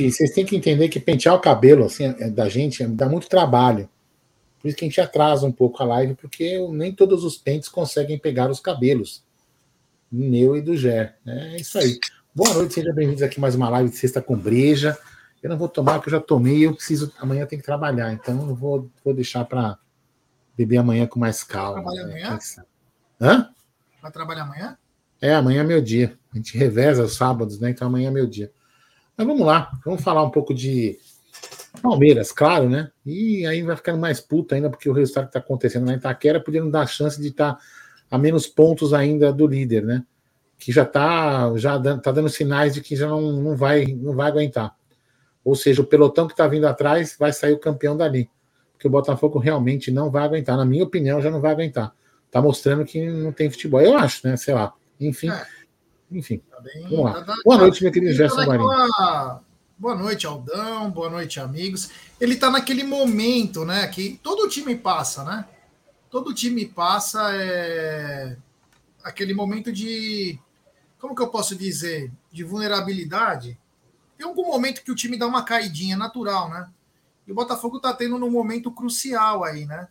É difícil. Vocês têm que entender que pentear o cabelo assim, é, da gente dá muito trabalho. Por isso que a gente atrasa um pouco a live, porque nem todos os pentes conseguem pegar os cabelos. Meu e do Gé. É isso aí. Boa noite, sejam bem-vindos aqui mais uma live de sexta com breja. Eu não vou tomar, porque eu já tomei eu preciso. Amanhã tem que trabalhar, então eu vou, vou deixar para beber amanhã com mais calma. Vai trabalhar amanhã? Hã? Vai trabalhar amanhã? É, amanhã é meu dia. A gente reveza os sábados, né? Então amanhã é meu dia. Mas vamos lá, vamos falar um pouco de Palmeiras, claro, né? E aí vai ficando mais puta ainda, porque o resultado que está acontecendo na Itaquera podia não dar chance de estar tá a menos pontos ainda do líder, né? Que já está já tá dando sinais de que já não, não, vai, não vai aguentar. Ou seja, o pelotão que está vindo atrás vai sair o campeão dali. Porque o Botafogo realmente não vai aguentar. Na minha opinião, já não vai aguentar. Tá mostrando que não tem futebol. Eu acho, né? Sei lá. Enfim. É. Enfim. Tá bem, vamos lá. Tá, tá, boa noite, meu querido Gerson Marinho. Boa noite, Aldão. Boa noite, amigos. Ele está naquele momento, né? Que todo time passa, né? Todo time passa é... aquele momento de. Como que eu posso dizer? De vulnerabilidade. Tem algum momento que o time dá uma caidinha natural, né? E o Botafogo está tendo num momento crucial aí, né?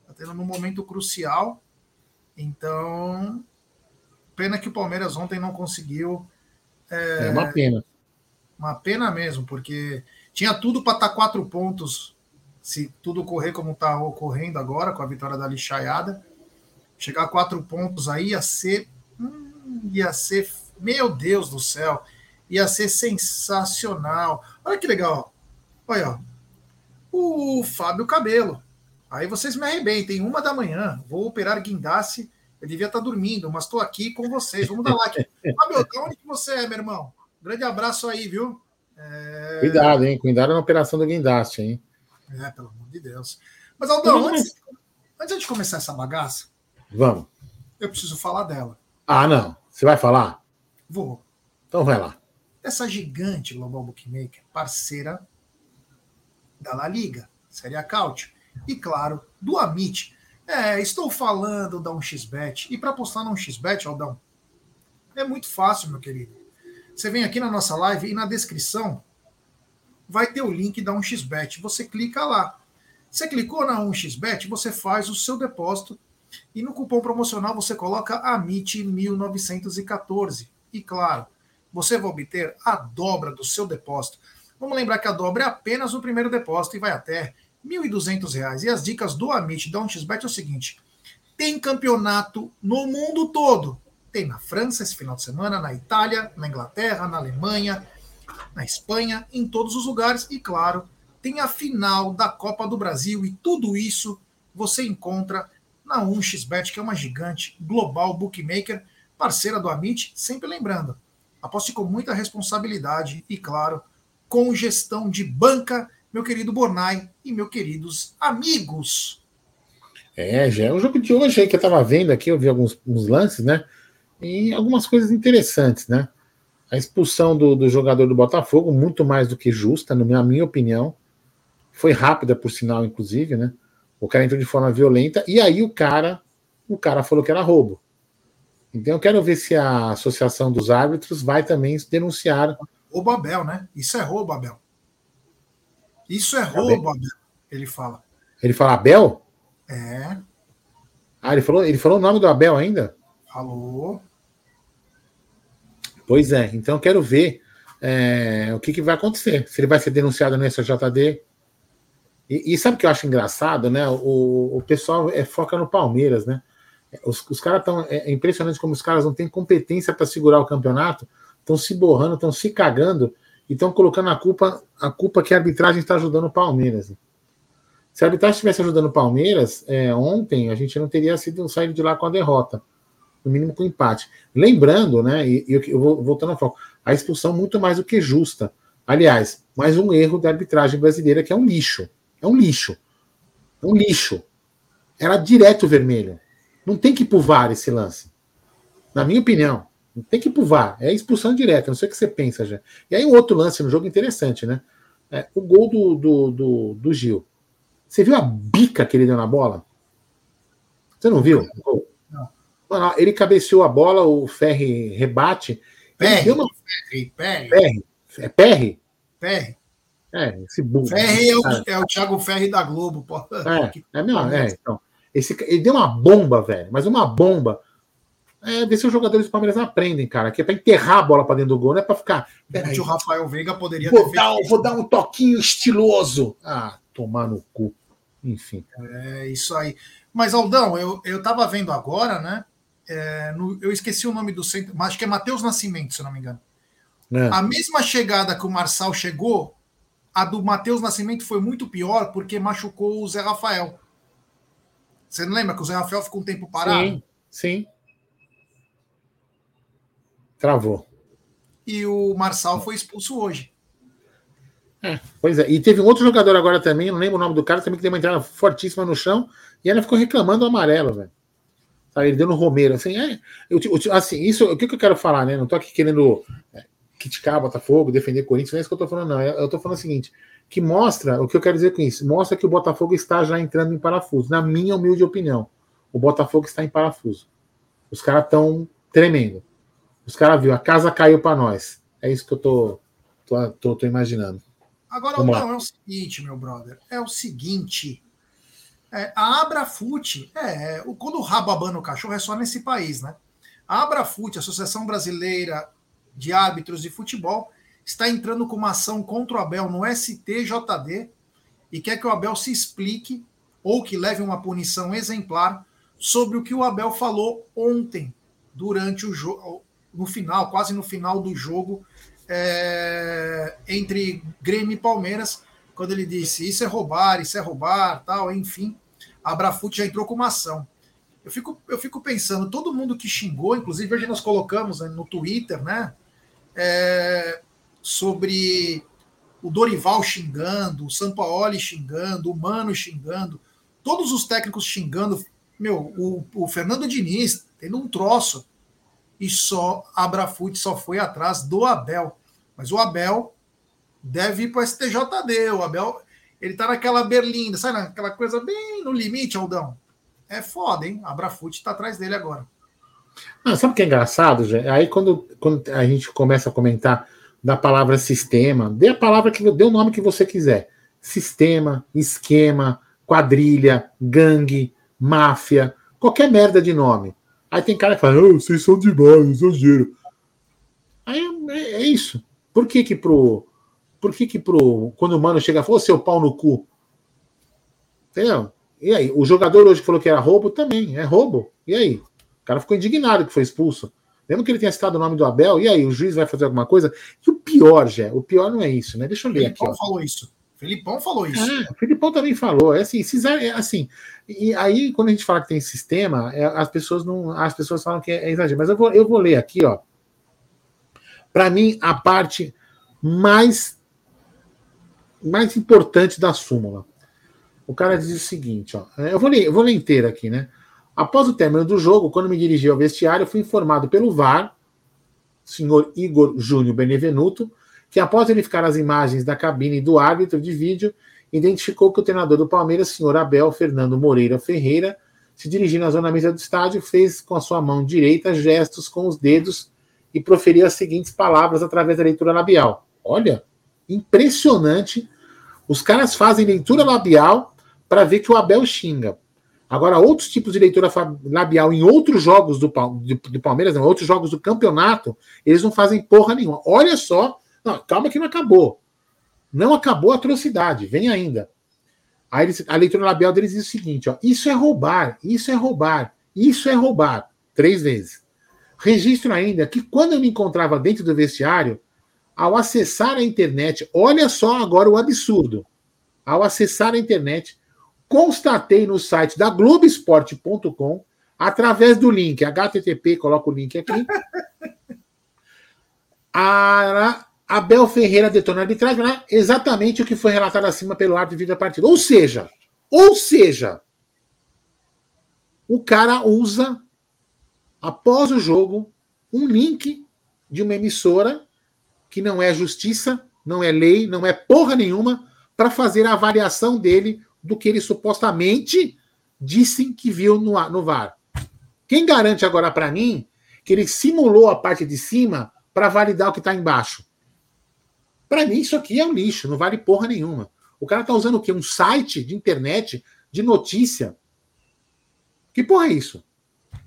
Está tendo num momento crucial. Então, pena que o Palmeiras ontem não conseguiu. É, é uma pena. Uma pena mesmo, porque tinha tudo para estar tá quatro pontos, se tudo correr como está ocorrendo agora, com a vitória da lixaiada. Chegar a quatro pontos aí ia ser. Hum, ia ser. Meu Deus do céu! Ia ser sensacional. Olha que legal. Olha, ó. o Fábio Cabelo. Aí vocês me arrebentem, uma da manhã, vou operar guindaste. Eu devia estar dormindo, mas estou aqui com vocês. Vamos dar like. Fábio, onde que você é, meu irmão? Grande abraço aí, viu? É... Cuidado, hein? Cuidado na operação do guindaste, hein? É, pelo amor de Deus. Mas, Aldão, antes, antes de começar essa bagaça. Vamos. Eu preciso falar dela. Ah, não. Você vai falar? Vou. Então vai lá. Essa gigante Global Bookmaker, parceira da La Liga, Série A Cautio, e claro, do Amit. É, estou falando da 1xBet. E para postar no 1xBet, Aldão, é muito fácil, meu querido. Você vem aqui na nossa live e na descrição vai ter o link da 1xBet. Você clica lá. Você clicou na 1xBet, você faz o seu depósito e no cupom promocional você coloca AMIT1914. E claro, você vai obter a dobra do seu depósito. Vamos lembrar que a dobra é apenas o primeiro depósito e vai até R$ 1.200. E as dicas do Amit da 1xBet é o seguinte: tem campeonato no mundo todo. Tem na França esse final de semana, na Itália, na Inglaterra, na Alemanha, na Espanha, em todos os lugares. E claro, tem a final da Copa do Brasil. E tudo isso você encontra na 1xBet, que é uma gigante global bookmaker, parceira do Amit. Sempre lembrando, aposte com muita responsabilidade e, claro, com gestão de banca, meu querido Bornai e meus queridos amigos. É, já é o jogo de hoje aí que eu estava vendo aqui, eu vi alguns lances, né? e algumas coisas interessantes, né? A expulsão do, do jogador do Botafogo, muito mais do que justa, na minha opinião. Foi rápida, por sinal, inclusive, né? O cara entrou de forma violenta, e aí o cara, o cara falou que era roubo. Então eu quero ver se a Associação dos Árbitros vai também denunciar. Roubo Abel, né? Isso é roubo, Abel. Isso é roubo, Abel. Ele fala. Ele fala Abel? É. Ah, ele falou, ele falou o nome do Abel ainda? Falou. Pois é, então eu quero ver é, o que, que, vai acontecer. Se ele vai ser denunciado no SJD. E, e sabe o que eu acho engraçado, né? O, o pessoal é, foca no Palmeiras, né? Os, os caras estão. É, é, impressionante como os caras não têm competência para segurar o campeonato, estão se borrando, estão se cagando e estão colocando a culpa, a culpa que a arbitragem está ajudando o Palmeiras. Se a arbitragem estivesse ajudando o Palmeiras, é, ontem a gente não teria sido saído de lá com a derrota no mínimo com empate. Lembrando, né, e, e eu vou voltando ao foco, a expulsão muito mais do que justa. Aliás, mais um erro da arbitragem brasileira que é um lixo. É um lixo. É um lixo. Era direto vermelho. Não tem que VAR esse lance. Na minha opinião. Não tem que ir pro VAR. É expulsão direta. Não sei o que você pensa já. E aí um outro lance no jogo interessante, né? É, o gol do, do, do, do Gil. Você viu a bica que ele deu na bola? Você não viu? O gol? Mano, ele cabeceou a bola, o Ferri rebate. Perry, uma... Perry, Perry. É Perry? Ferri. É, esse burro. Ferri é o, é o Thiago Ferri da Globo, pô. É, é, não, é, então. Esse, ele deu uma bomba, velho, mas uma bomba. É, ver se os jogadores do Palmeiras aprendem, cara, que é pra enterrar a bola pra dentro do gol, não é pra ficar. O Rafael Veiga poderia vou ter dar, feito. Vou dar um toquinho estiloso. Ah, tomar no cu. Enfim. É isso aí. Mas, Aldão, eu, eu tava vendo agora, né? É, no, eu esqueci o nome do centro, mas acho que é Matheus Nascimento, se não me engano. É. A mesma chegada que o Marçal chegou, a do Matheus Nascimento foi muito pior porque machucou o Zé Rafael. Você não lembra que o Zé Rafael ficou um tempo parado? Sim, sim. Travou. E o Marçal foi expulso hoje. É, pois é. E teve um outro jogador agora também, não lembro o nome do cara, também que deu uma entrada fortíssima no chão e ela ficou reclamando do amarelo, velho. Ele deu no Romero. Assim, é, eu, eu, assim isso, o que, que eu quero falar, né? Não tô aqui querendo é, criticar Botafogo, defender Corinthians, não é isso que eu tô falando, não. Eu, eu tô falando o seguinte: que mostra, o que eu quero dizer com isso? Mostra que o Botafogo está já entrando em parafuso, na minha humilde opinião. O Botafogo está em parafuso. Os caras estão tremendo. Os caras viu, a casa caiu para nós. É isso que eu tô, tô, tô, tô imaginando. Agora, não, é o seguinte, meu brother. É o seguinte. É, a Abrafute, é, quando o rabo abana o cachorro é só nesse país, né? A Abrafute, Associação Brasileira de Árbitros de Futebol, está entrando com uma ação contra o Abel no STJD e quer que o Abel se explique ou que leve uma punição exemplar sobre o que o Abel falou ontem, durante o jogo, no final, quase no final do jogo é, entre Grêmio e Palmeiras, quando ele disse isso é roubar, isso é roubar, tal, enfim, a Brafute já entrou com uma ação. Eu fico, eu fico pensando, todo mundo que xingou, inclusive hoje nós colocamos né, no Twitter, né, é, sobre o Dorival xingando, o Sampaoli xingando, o Mano xingando, todos os técnicos xingando, meu, o, o Fernando Diniz tendo um troço, e só a Brafute só foi atrás do Abel. Mas o Abel deve ir para o STJD. O Abel, ele tá naquela berlinda, sabe? Aquela coisa bem no limite, Aldão. É foda, hein? A Brafute tá atrás dele agora. Ah, sabe o que é engraçado, Jé? Aí quando, quando a gente começa a comentar da palavra sistema, dê a palavra que dê o nome que você quiser. Sistema, esquema, quadrilha, gangue, máfia, qualquer merda de nome. Aí tem cara que fala, oh, vocês são demais, exagero. Aí é, é isso. Por que que pro por que que pro. Quando o mano chega e fala, seu pau no cu? Entendeu? E aí? O jogador hoje falou que era roubo também. É roubo. E aí? O cara ficou indignado que foi expulso. Lembra que ele tinha citado o nome do Abel? E aí, o juiz vai fazer alguma coisa? E o pior, Jé, o pior não é isso, né? Deixa eu ler Felipão aqui. Felipão falou isso. Felipão falou isso. É, o Felipão também falou. É assim, é assim. E aí, quando a gente fala que tem sistema, é, as pessoas não. As pessoas falam que é, é exagero. Mas eu vou, eu vou ler aqui, ó. Para mim, a parte mais mais importante da súmula. O cara diz o seguinte, ó, eu vou ler, eu vou ler inteiro aqui, né? Após o término do jogo, quando me dirigi ao vestiário, fui informado pelo VAR, senhor Igor Júnior Benevenuto, que após verificar as imagens da cabine do árbitro de vídeo, identificou que o treinador do Palmeiras, senhor Abel Fernando Moreira Ferreira, se dirigindo à zona mesa do estádio, fez com a sua mão direita gestos com os dedos e proferiu as seguintes palavras através da leitura labial. Olha, Impressionante. Os caras fazem leitura labial para ver que o Abel xinga. Agora, outros tipos de leitura labial em outros jogos do, do Palmeiras, em outros jogos do campeonato, eles não fazem porra nenhuma. Olha só. Não, calma que não acabou. Não acabou a atrocidade, vem ainda. Aí eles, a leitura labial deles diz o seguinte: ó, isso é roubar, isso é roubar, isso é roubar. Três vezes. Registro ainda que quando eu me encontrava dentro do vestiário, ao acessar a internet, olha só agora o absurdo. Ao acessar a internet, constatei no site da Globoesporte.com, através do link, HTTP, coloca o link aqui. a Abel Ferreira detona arbitragem, né? exatamente o que foi relatado acima pelo árbitro de da partida. Ou seja, ou seja, o cara usa, após o jogo, um link de uma emissora que não é justiça, não é lei, não é porra nenhuma, para fazer a avaliação dele do que ele supostamente disse que viu no, no VAR. Quem garante agora para mim que ele simulou a parte de cima para validar o que está embaixo? Para mim, isso aqui é um lixo, não vale porra nenhuma. O cara tá usando o quê? Um site de internet de notícia. Que porra é isso?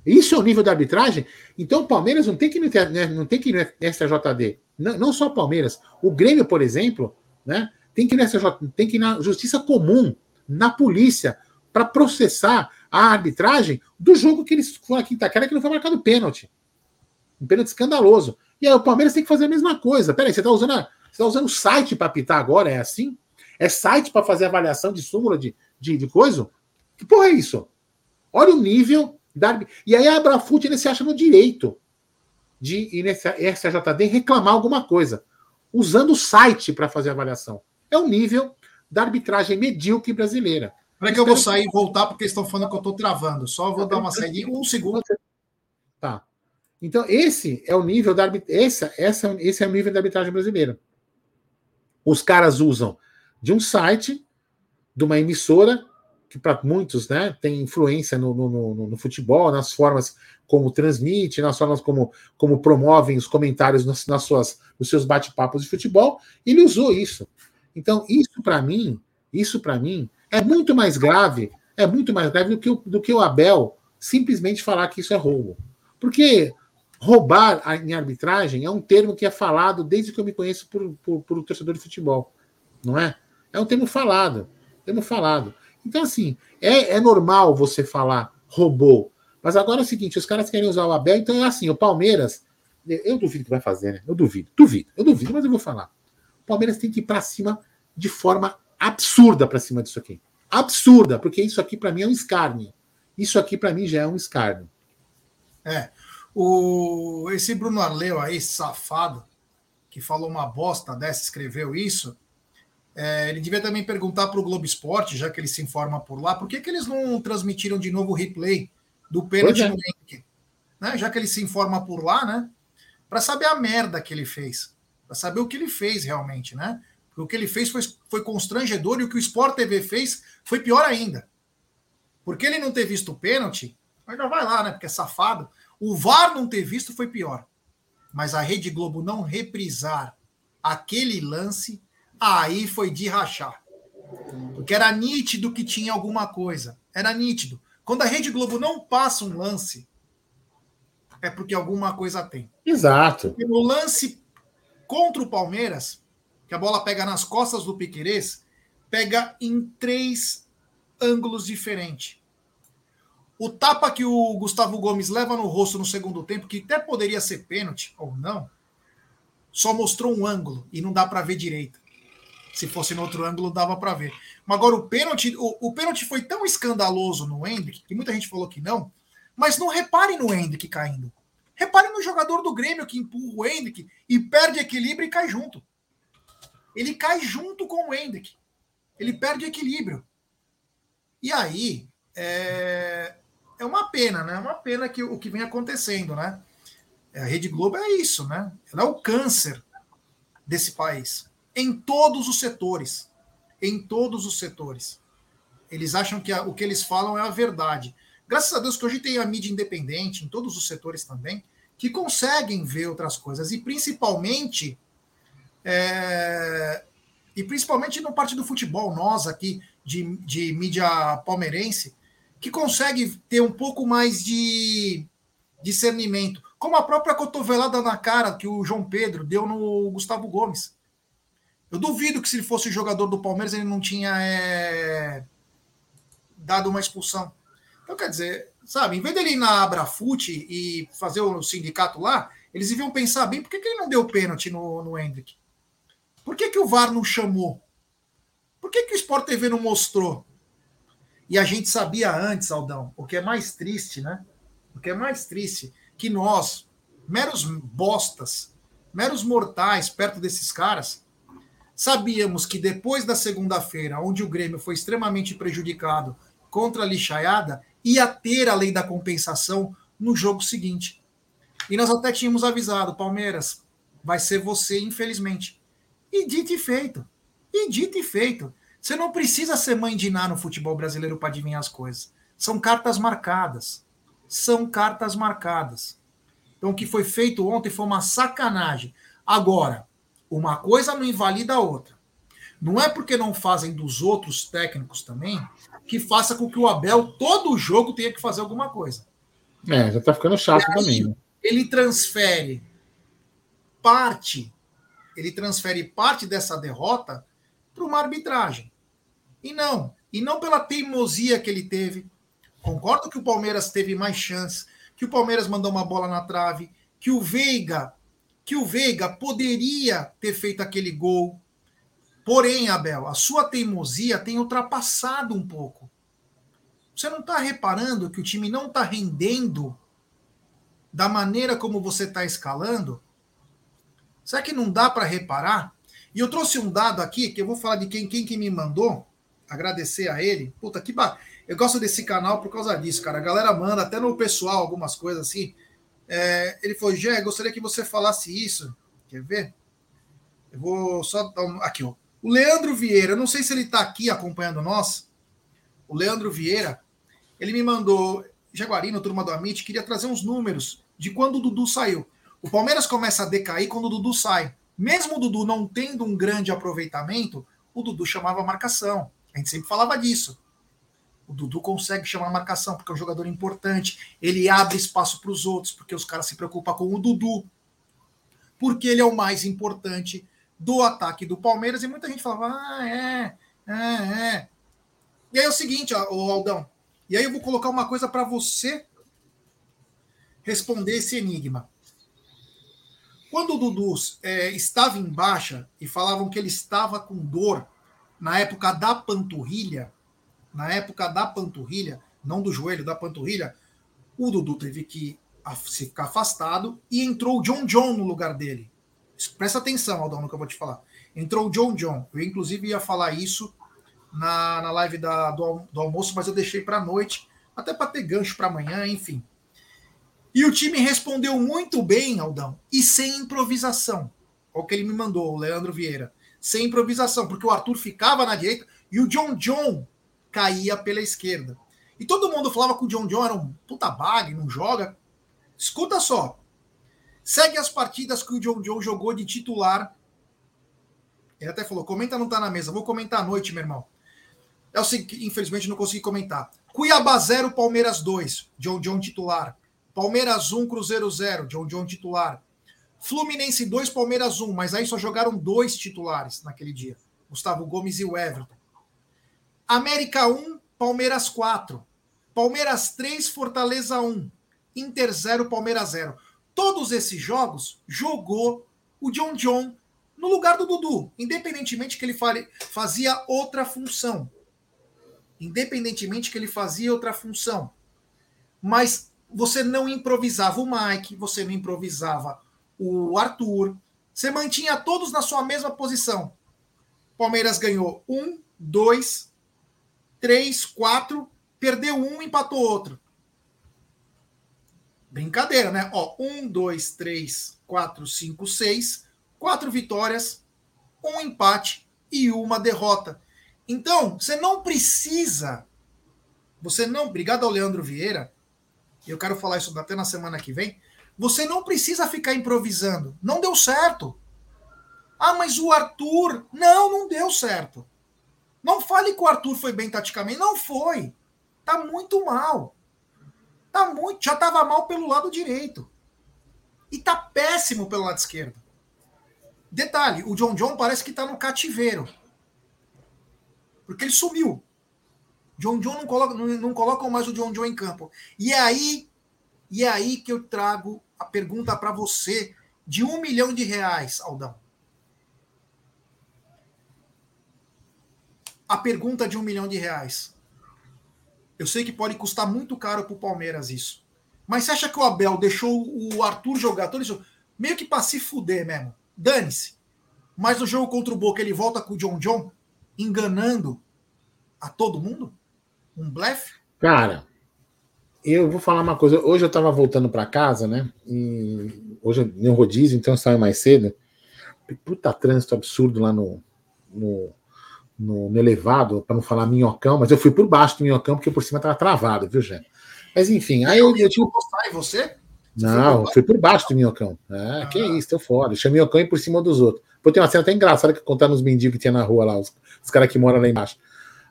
Isso é o nível da arbitragem? Então o Palmeiras não tem que ir no, né, não tem que ir no STJD. Não, não só o Palmeiras. O Grêmio, por exemplo, né, tem, que ir nessa, tem que ir na justiça comum, na polícia, para processar a arbitragem do jogo que eles foram aqui em Itaquera que não foi marcado pênalti. Um pênalti escandaloso. E aí o Palmeiras tem que fazer a mesma coisa. Peraí, você está usando, a, você tá usando o site para apitar agora? É assim? É site para fazer avaliação de súmula de, de, de coisa? Que porra é isso? Olha o nível da. E aí a Abrafute ainda se acha no direito de ir nesse SJD reclamar alguma coisa, usando o site para fazer avaliação. É o nível da arbitragem medíocre brasileira. Para que eu vou sair e voltar, porque estão falando que eu estou travando. Só vou dar uma saída um segundo. Tá. Então, esse é o nível da essa, essa, esse é o nível da arbitragem brasileira. Os caras usam de um site, de uma emissora, que para muitos né, tem influência no, no, no, no, futebol, nas formas como transmite, nas formas como, como promovem os comentários nas, nas suas, nos seus bate-papos de futebol. Ele usou isso. Então, isso para mim, isso para mim é muito mais grave, é muito mais grave do que, o, do que o Abel simplesmente falar que isso é roubo. Porque roubar em arbitragem é um termo que é falado desde que eu me conheço por, por, por torcedor de futebol, não é? É um termo falado, termo falado. Então, assim, é, é normal você falar roubou. Mas agora é o seguinte: os caras querem usar o Abel, então é assim, o Palmeiras. Eu duvido que vai fazer, né? Eu duvido, duvido, eu duvido, mas eu vou falar. O Palmeiras tem que ir para cima de forma absurda para cima disso aqui. Absurda, porque isso aqui para mim é um escárnio. Isso aqui para mim já é um escárnio. É. O, esse Bruno Arleu aí, safado, que falou uma bosta dessa, escreveu isso, é, ele devia também perguntar para o Globo Esporte, já que ele se informa por lá, por que, que eles não transmitiram de novo o replay do pênalti é. no Henrique? Né? Já que ele se informa por lá, né? Para saber a merda que ele fez. Para saber o que ele fez realmente, né? Porque o que ele fez foi, foi constrangedor e o que o Sport TV fez foi pior ainda. Porque ele não ter visto o pênalti, ainda vai lá, né? Porque é safado. O VAR não ter visto foi pior. Mas a Rede Globo não reprisar aquele lance aí foi de rachar. Porque era nítido que tinha alguma coisa. Era nítido. Quando a Rede Globo não passa um lance, é porque alguma coisa tem. Exato. Porque no lance contra o Palmeiras, que a bola pega nas costas do Piquerez, pega em três ângulos diferentes. O tapa que o Gustavo Gomes leva no rosto no segundo tempo, que até poderia ser pênalti ou não, só mostrou um ângulo e não dá para ver direito. Se fosse no outro ângulo, dava para ver. Mas agora o pênalti, o, o pênalti foi tão escandaloso no Hendrick, que muita gente falou que não, mas não reparem no Hendrick caindo. Reparem no jogador do Grêmio que empurra o Hendrick e perde equilíbrio e cai junto. Ele cai junto com o Hendrick. Ele perde equilíbrio. E aí, é, é uma pena, né? É uma pena que o que vem acontecendo, né? A Rede Globo é isso, né? Ela é o câncer desse país em todos os setores. Em todos os setores. Eles acham que a, o que eles falam é a verdade. Graças a Deus que hoje tem a mídia independente, em todos os setores também, que conseguem ver outras coisas. E principalmente. É, e principalmente no parte do futebol, nós aqui, de, de mídia palmeirense, que consegue ter um pouco mais de discernimento. Como a própria cotovelada na cara que o João Pedro deu no Gustavo Gomes. Eu duvido que se ele fosse jogador do Palmeiras ele não tinha é, dado uma expulsão. Então, quer dizer, sabe, em vez dele ir na Abrafute e fazer o sindicato lá, eles deviam pensar bem por que, que ele não deu pênalti no, no Hendrick? Por que, que o VAR não chamou? Por que, que o Sport TV não mostrou? E a gente sabia antes, Aldão, o que é mais triste, né? O que é mais triste, que nós, meros bostas, meros mortais perto desses caras, Sabíamos que depois da segunda-feira, onde o Grêmio foi extremamente prejudicado contra a lixaiada, ia ter a lei da compensação no jogo seguinte. E nós até tínhamos avisado, Palmeiras, vai ser você, infelizmente. E dito e feito. E dito e feito. Você não precisa ser mãe de Ná no futebol brasileiro para adivinhar as coisas. São cartas marcadas. São cartas marcadas. Então, o que foi feito ontem foi uma sacanagem. Agora, Uma coisa não invalida a outra. Não é porque não fazem dos outros técnicos também que faça com que o Abel todo jogo tenha que fazer alguma coisa. É, já tá ficando chato aí, também. Né? Ele transfere parte, ele transfere parte dessa derrota para uma arbitragem. E não, e não pela teimosia que ele teve. Concordo que o Palmeiras teve mais chance, que o Palmeiras mandou uma bola na trave, que o Veiga, que o Veiga poderia ter feito aquele gol. Porém, Abel, a sua teimosia tem ultrapassado um pouco. Você não está reparando que o time não está rendendo da maneira como você está escalando? Será que não dá para reparar? E eu trouxe um dado aqui, que eu vou falar de quem, quem que me mandou, agradecer a ele. Puta, que ba... Eu gosto desse canal por causa disso, cara. A galera manda até no pessoal algumas coisas assim. É, ele falou, Gé, gostaria que você falasse isso. Quer ver? Eu vou só dar um... Aqui, ó. O Leandro Vieira, não sei se ele está aqui acompanhando nós. O Leandro Vieira, ele me mandou, Jaguarino, turma do Amit, queria trazer uns números de quando o Dudu saiu. O Palmeiras começa a decair quando o Dudu sai. Mesmo o Dudu não tendo um grande aproveitamento, o Dudu chamava marcação. A gente sempre falava disso. O Dudu consegue chamar marcação porque é um jogador importante. Ele abre espaço para os outros porque os caras se preocupam com o Dudu. Porque ele é o mais importante do ataque do Palmeiras. E muita gente falava: ah, é, é, é. E aí é o seguinte, ó, o Aldão. E aí eu vou colocar uma coisa para você responder esse enigma. Quando o Dudu é, estava em baixa e falavam que ele estava com dor na época da panturrilha, na época da panturrilha, não do joelho, da panturrilha, o Dudu teve que ficar afastado e entrou o John John no lugar dele. Presta atenção, Aldão, no que eu vou te falar. Entrou o John John. Eu, inclusive, ia falar isso na, na live da, do, do almoço, mas eu deixei para noite, até para ter gancho para amanhã, enfim. E o time respondeu muito bem, Aldão, e sem improvisação. Olha o que ele me mandou, o Leandro Vieira. Sem improvisação, porque o Arthur ficava na direita e o John John caía pela esquerda. E todo mundo falava que o John John era um puta bag, não joga. Escuta só. Segue as partidas que o John John jogou de titular. Ele até falou: comenta não tá na mesa. Vou comentar à noite, meu irmão. É o seguinte, infelizmente não consegui comentar. Cuiabá 0, Palmeiras 2. John John titular. Palmeiras 1, Cruzeiro 0, John John titular. Fluminense 2, Palmeiras 1, mas aí só jogaram dois titulares naquele dia. Gustavo Gomes e o Everton. América 1, Palmeiras 4. Palmeiras 3, Fortaleza 1. Inter 0, Palmeiras 0. Todos esses jogos jogou o John John no lugar do Dudu, independentemente que ele fazia outra função. Independentemente que ele fazia outra função. Mas você não improvisava o Mike, você não improvisava o Arthur, você mantinha todos na sua mesma posição. Palmeiras ganhou um, dois, três, quatro, perdeu um, empatou outro. Brincadeira, né? Ó, um, dois, três, quatro, cinco, seis, quatro vitórias, um empate e uma derrota. Então, você não precisa. Você não. Obrigado ao Leandro Vieira eu quero falar isso até na semana que vem, você não precisa ficar improvisando. Não deu certo. Ah, mas o Arthur. Não, não deu certo. Não fale que o Arthur foi bem taticamente. Não foi. Tá muito mal. Tá muito. Já estava mal pelo lado direito. E tá péssimo pelo lado esquerdo. Detalhe: o John John parece que tá no cativeiro. Porque ele sumiu. John John não coloca, não, não colocam mais o John John em campo. E é aí, e é aí que eu trago a pergunta para você de um milhão de reais, Aldão. A pergunta de um milhão de reais. Eu sei que pode custar muito caro para o Palmeiras isso. Mas você acha que o Abel deixou o Arthur jogar todo isso? Meio que para se fuder mesmo. Dane-se. Mas no jogo contra o Boca ele volta com o John John, enganando a todo mundo? Um blefe? Cara, eu vou falar uma coisa. Hoje eu tava voltando para casa, né? E hoje é um rodízio, então eu saio mais cedo. Puta trânsito absurdo lá no, no, no, no elevado, para não falar minhocão, mas eu fui por baixo do minhocão porque por cima tava travado, viu, gente? Mas enfim, aí eu, eu tinha. E você? Não, fui por baixo do minhocão. É, ah, que isso, tô fora. Deixei o minhocão e por cima dos outros. Pô, tem uma cena até engraçada que contando os mendigos que tinha na rua lá, os, os caras que moram lá embaixo.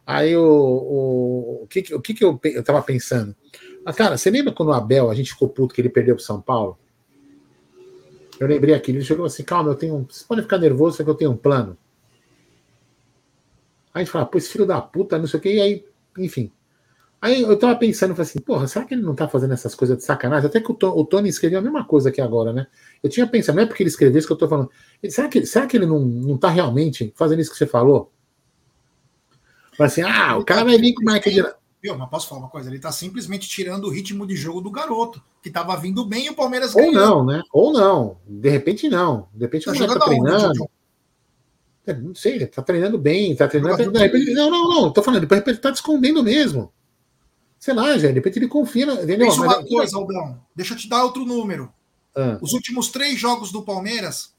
Aí o, o, o, que, o que, que eu, eu tava pensando? Mas, cara, você lembra quando o Abel, a gente ficou puto que ele perdeu pro São Paulo? Eu lembrei aqui, ele chegou assim, calma, eu tenho. Vocês podem ficar nervosos, só que eu tenho um plano. Aí a gente fala, pô, esse filho da puta, não sei o que, e aí, enfim. Aí eu tava pensando, falei assim, porra, será que ele não tá fazendo essas coisas de sacanagem? Até que o, Tony escreveu a mesma coisa aqui agora, né? Eu tinha pensado, não é porque ele escreveu isso que eu tô falando. Será que, será que ele não, não tá realmente fazendo isso que você falou? Fala assim, ah, o cara vai vir com Mike de. Viu, mas posso falar uma coisa? Ele tá simplesmente tirando o ritmo de jogo do garoto, que tava vindo bem e o Palmeiras Ou não, né? Ou não. De repente não. De repente tá o moleque tá treinando. É, não sei, ele tá treinando bem, tá treinando. não, não, não. Tô falando, de repente ele tá te escondendo mesmo. Sei lá, gente, de repente ele confia. Entendeu? Mas uma coisa, Aldão. Deixa eu te dar outro número. Ah. Os últimos três jogos do Palmeiras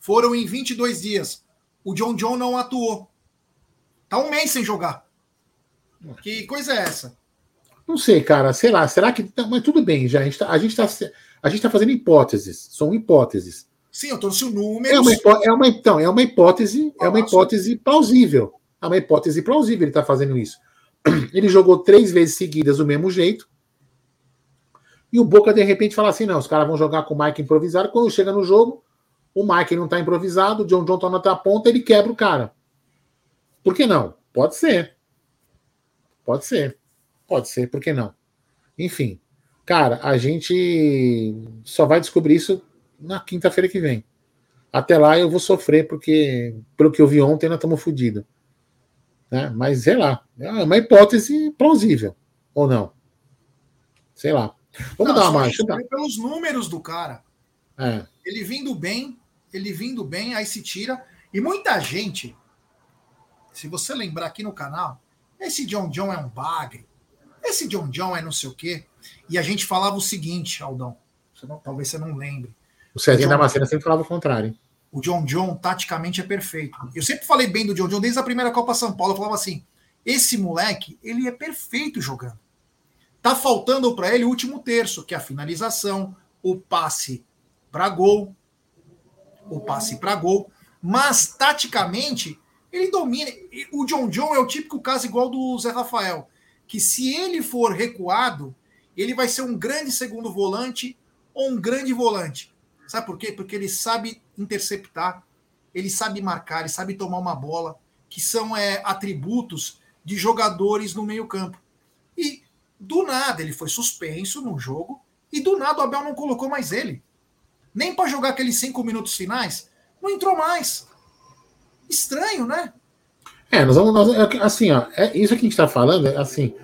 foram em 22 dias. O John John não atuou. Tá um mês sem jogar. Que coisa é essa? Não sei, cara. Sei lá. Será que. Mas tudo bem, já. A gente tá, a gente tá, a gente tá fazendo hipóteses. São hipóteses. Sim, eu trouxe o número. É uma, é uma, então, é uma hipótese. É uma hipótese plausível. É uma hipótese plausível ele tá fazendo isso. Ele jogou três vezes seguidas do mesmo jeito. E o Boca, de repente, fala assim: não, os caras vão jogar com o Mike improvisado. Quando chega no jogo, o Mike não tá improvisado, o John John tá na ponta, ele quebra o cara. Por que não? Pode ser. Pode ser. Pode ser, por que não? Enfim, cara, a gente só vai descobrir isso na quinta-feira que vem. Até lá eu vou sofrer, porque, pelo que eu vi ontem, nós estamos fodidos. Né? Mas sei lá, é uma hipótese plausível, ou não? Sei lá. Vamos não, dar uma marcha. Tá? Pelos números do cara. É. Ele vindo bem, ele vindo bem, aí se tira. E muita gente, se você lembrar aqui no canal, esse John John é um bagre. Esse John John é não sei o quê. E a gente falava o seguinte, Aldão. Você não, talvez você não lembre. O Cezinha da Macena sempre falava o contrário. Hein? O John John, taticamente, é perfeito. Eu sempre falei bem do John John desde a primeira Copa São Paulo. Eu falava assim: esse moleque, ele é perfeito jogando. Tá faltando para ele o último terço, que é a finalização, o passe para gol. O passe para gol. Mas, taticamente, ele domina. O John John é o típico caso igual do Zé Rafael. Que se ele for recuado, ele vai ser um grande segundo volante ou um grande volante. Sabe por quê? Porque ele sabe interceptar, ele sabe marcar, ele sabe tomar uma bola, que são é, atributos de jogadores no meio-campo. E do nada ele foi suspenso no jogo, e do nada o Abel não colocou mais ele. Nem para jogar aqueles cinco minutos finais, não entrou mais. Estranho, né? É, nós vamos. Nós, é assim, ó, é, isso que a gente está falando, é, assim,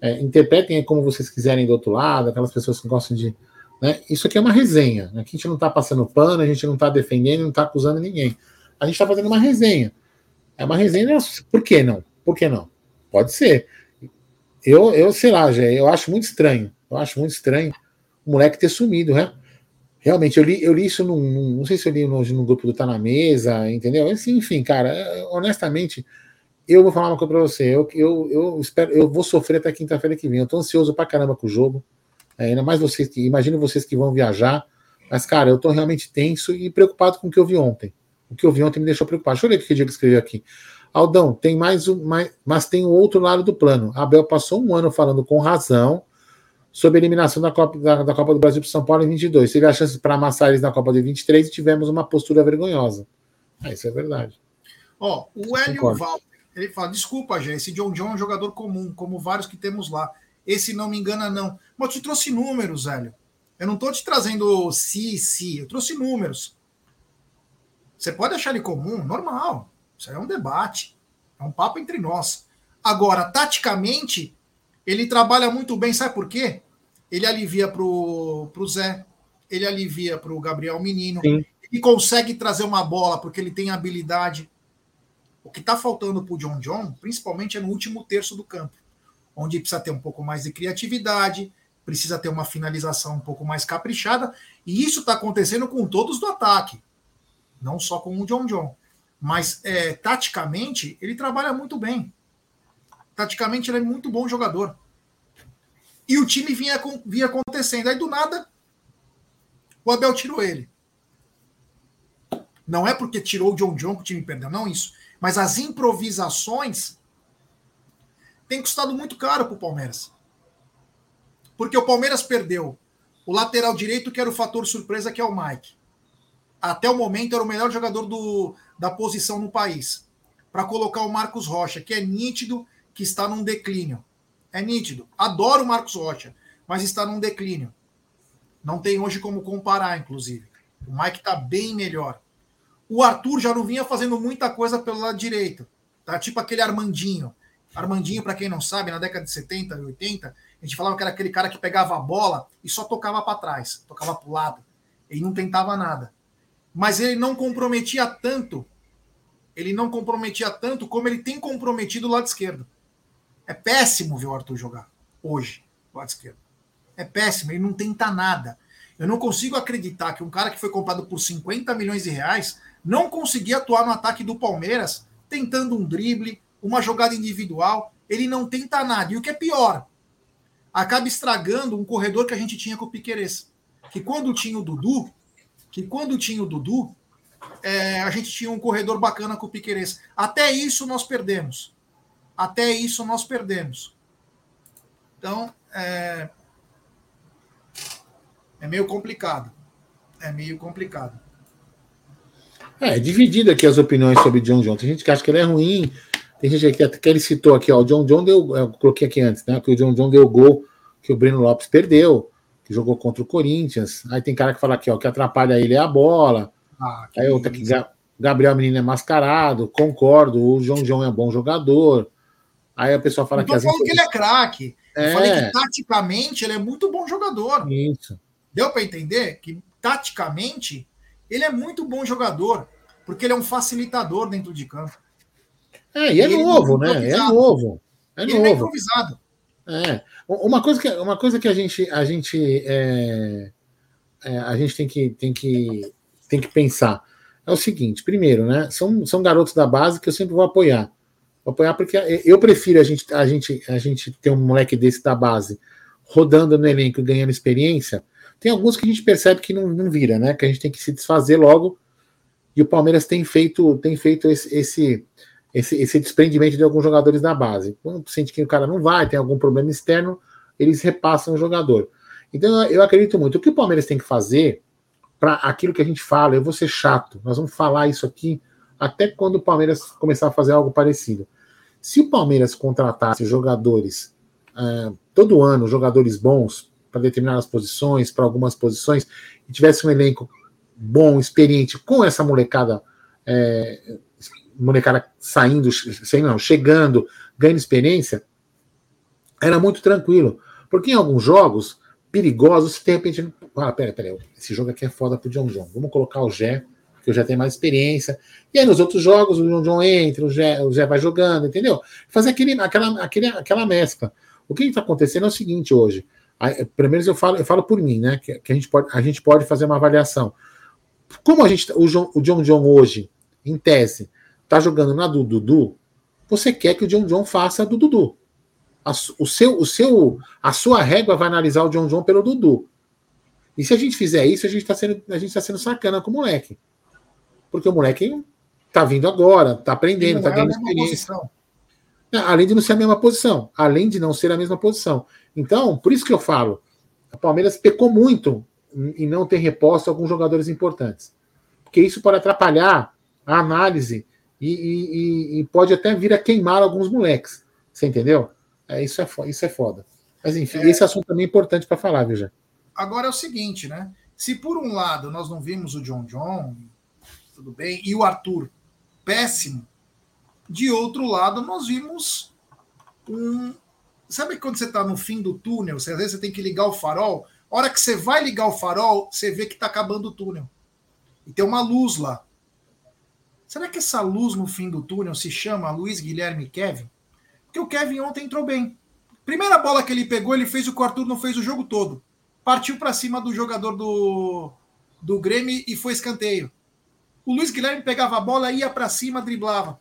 é, interpretem como vocês quiserem do outro lado, aquelas pessoas que gostam de né? Isso aqui é uma resenha. Né? Aqui a gente não está passando pano, a gente não está defendendo, não está acusando ninguém. A gente está fazendo uma resenha. É uma resenha. Por que não? Por que não? Pode ser. Eu, eu sei lá, já, eu acho muito estranho. Eu acho muito estranho o moleque ter sumido, né? Realmente, eu li, eu li isso num, num Não sei se eu li no, no grupo do Tá na Mesa, entendeu? Assim, enfim, cara, é, honestamente, eu vou falar uma coisa pra você. Eu, eu, eu espero, eu vou sofrer até quinta-feira que vem. Eu tô ansioso pra caramba com o jogo. É, ainda mais vocês que. Imagino vocês que vão viajar. Mas, cara, eu tô realmente tenso e preocupado com o que eu vi ontem. O que eu vi ontem me deixou preocupado. Deixa eu ler o que o Diego escreveu aqui. Aldão, tem mais um, mais, mas tem o um outro lado do plano. Abel passou um ano falando com razão sobre a eliminação da Copa, da, da Copa do Brasil para São Paulo em 22. Teve a chance para amassar eles na Copa de 23 e tivemos uma postura vergonhosa. Ah, isso é verdade. Ó, o Hélio Walter, ele fala: desculpa, gente, esse John John é um jogador comum, como vários que temos lá. Esse não me engana, não. Mas eu te trouxe números, Hélio. Eu não estou te trazendo si, si. Eu trouxe números. Você pode achar ele comum, normal. Isso aí é um debate. É um papo entre nós. Agora, taticamente, ele trabalha muito bem. Sabe por quê? Ele alivia para o Zé. Ele alivia para o Gabriel Menino. Sim. Ele consegue trazer uma bola porque ele tem habilidade. O que está faltando para o John John, principalmente, é no último terço do campo onde precisa ter um pouco mais de criatividade, precisa ter uma finalização um pouco mais caprichada, e isso está acontecendo com todos do ataque, não só com o John John. Mas é, taticamente, ele trabalha muito bem. Taticamente, ele é muito bom jogador. E o time vinha, vinha acontecendo. Aí do nada, o Abel tirou ele. Não é porque tirou o John John que o time perdeu, não isso. Mas as improvisações têm custado muito caro para o Palmeiras. Porque o Palmeiras perdeu o lateral direito, que era o fator surpresa, que é o Mike. Até o momento era o melhor jogador do, da posição no país. Para colocar o Marcos Rocha, que é nítido que está num declínio. É nítido. Adoro o Marcos Rocha, mas está num declínio. Não tem hoje como comparar, inclusive. O Mike está bem melhor. O Arthur já não vinha fazendo muita coisa pelo lado direito. Tá tipo aquele Armandinho. Armandinho, para quem não sabe, na década de 70 e 80, a gente falava que era aquele cara que pegava a bola e só tocava para trás, tocava para o lado. Ele não tentava nada. Mas ele não comprometia tanto. Ele não comprometia tanto como ele tem comprometido o lado esquerdo. É péssimo ver o Arthur jogar hoje, do lado esquerdo. É péssimo, ele não tenta nada. Eu não consigo acreditar que um cara que foi comprado por 50 milhões de reais não conseguia atuar no ataque do Palmeiras tentando um drible, uma jogada individual. Ele não tenta nada. E o que é pior, acaba estragando um corredor que a gente tinha com o Piqueires. Que quando tinha o Dudu, que quando tinha o Dudu, é, a gente tinha um corredor bacana com o Piqueires. Até isso nós perdemos. Até isso nós perdemos. Então, é, é meio complicado. É meio complicado. É, é dividido aqui as opiniões sobre John John. Tem gente que acha que ele é ruim, tem gente que, que ele citou aqui, ó, o John John deu, eu coloquei aqui antes, né, que o John John deu gol que o Breno Lopes perdeu, que jogou contra o Corinthians. Aí tem cara que fala aqui, ó, que atrapalha ele é a bola. Ah, Aí outra que Gabriel Menino é mascarado, concordo, o João João é bom jogador. Aí a pessoa fala que. Eu falando que ele é craque. É. Eu falei que taticamente ele é muito bom jogador. Isso. Deu para entender que taticamente ele é muito bom jogador, porque ele é um facilitador dentro de campo. É, e é e novo, é né? É novo. É ele é novo. é improvisado. É. Uma coisa que, uma coisa que a gente, a gente, é, é, a gente tem que, tem que, tem que pensar é o seguinte: primeiro, né? São, são garotos da base que eu sempre vou apoiar. Apoiar porque eu prefiro a gente, a gente, a gente ter um moleque desse da base rodando no elenco e ganhando experiência. Tem alguns que a gente percebe que não, não vira, né? Que a gente tem que se desfazer logo. E o Palmeiras tem feito, tem feito esse, esse, esse, esse desprendimento de alguns jogadores da base. Quando sente que o cara não vai, tem algum problema externo, eles repassam o jogador. Então eu acredito muito. O que o Palmeiras tem que fazer para aquilo que a gente fala, eu vou ser chato, nós vamos falar isso aqui até quando o Palmeiras começar a fazer algo parecido. Se o Palmeiras contratasse jogadores uh, todo ano, jogadores bons para determinadas posições, para algumas posições, e tivesse um elenco bom, experiente, com essa molecada, é, molecada saindo, sei não, chegando, ganhando experiência, era muito tranquilo. Porque em alguns jogos perigosos, de repente, ah, pera, pera, esse jogo aqui é foda pro John John. Vamos colocar o Gé porque o Gé tem mais experiência. E aí nos outros jogos o John entra, o Gé, o Gé vai jogando, entendeu? Fazer aquele, aquela, aquele, aquela mescla. O que está acontecendo é o seguinte hoje. Pelo menos eu falo, eu falo por mim, né? Que, que, a, gente pode, a gente pode fazer uma avaliação. Como a gente, o, John, o John John hoje, em tese, está jogando na do Dudu, você quer que o John John faça do Dudu. A, o seu, o seu, a sua régua vai analisar o John John pelo Dudu. E se a gente fizer isso, a gente está sendo, a gente tá sendo sacana com o moleque. Porque o moleque tá vindo agora, tá aprendendo, tá é ganhando experiência. Além de não ser a mesma posição. Além de não ser a mesma posição. Então, por isso que eu falo, a Palmeiras pecou muito em não ter reposto alguns jogadores importantes. Porque isso pode atrapalhar a análise e, e, e pode até vir a queimar alguns moleques. Você entendeu? É, isso, é, isso é foda. Mas enfim, é... esse assunto também é importante para falar, veja. Agora é o seguinte, né? Se por um lado nós não vimos o John John, tudo bem, e o Arthur péssimo, de outro lado nós vimos um. Sabe quando você está no fim do túnel, você, às vezes você tem que ligar o farol? A hora que você vai ligar o farol, você vê que está acabando o túnel. E tem uma luz lá. Será que essa luz no fim do túnel se chama Luiz Guilherme Kevin? Porque o Kevin ontem entrou bem. Primeira bola que ele pegou, ele fez o que o Arthur não fez o jogo todo. Partiu para cima do jogador do, do Grêmio e foi escanteio. O Luiz Guilherme pegava a bola, ia para cima, driblava.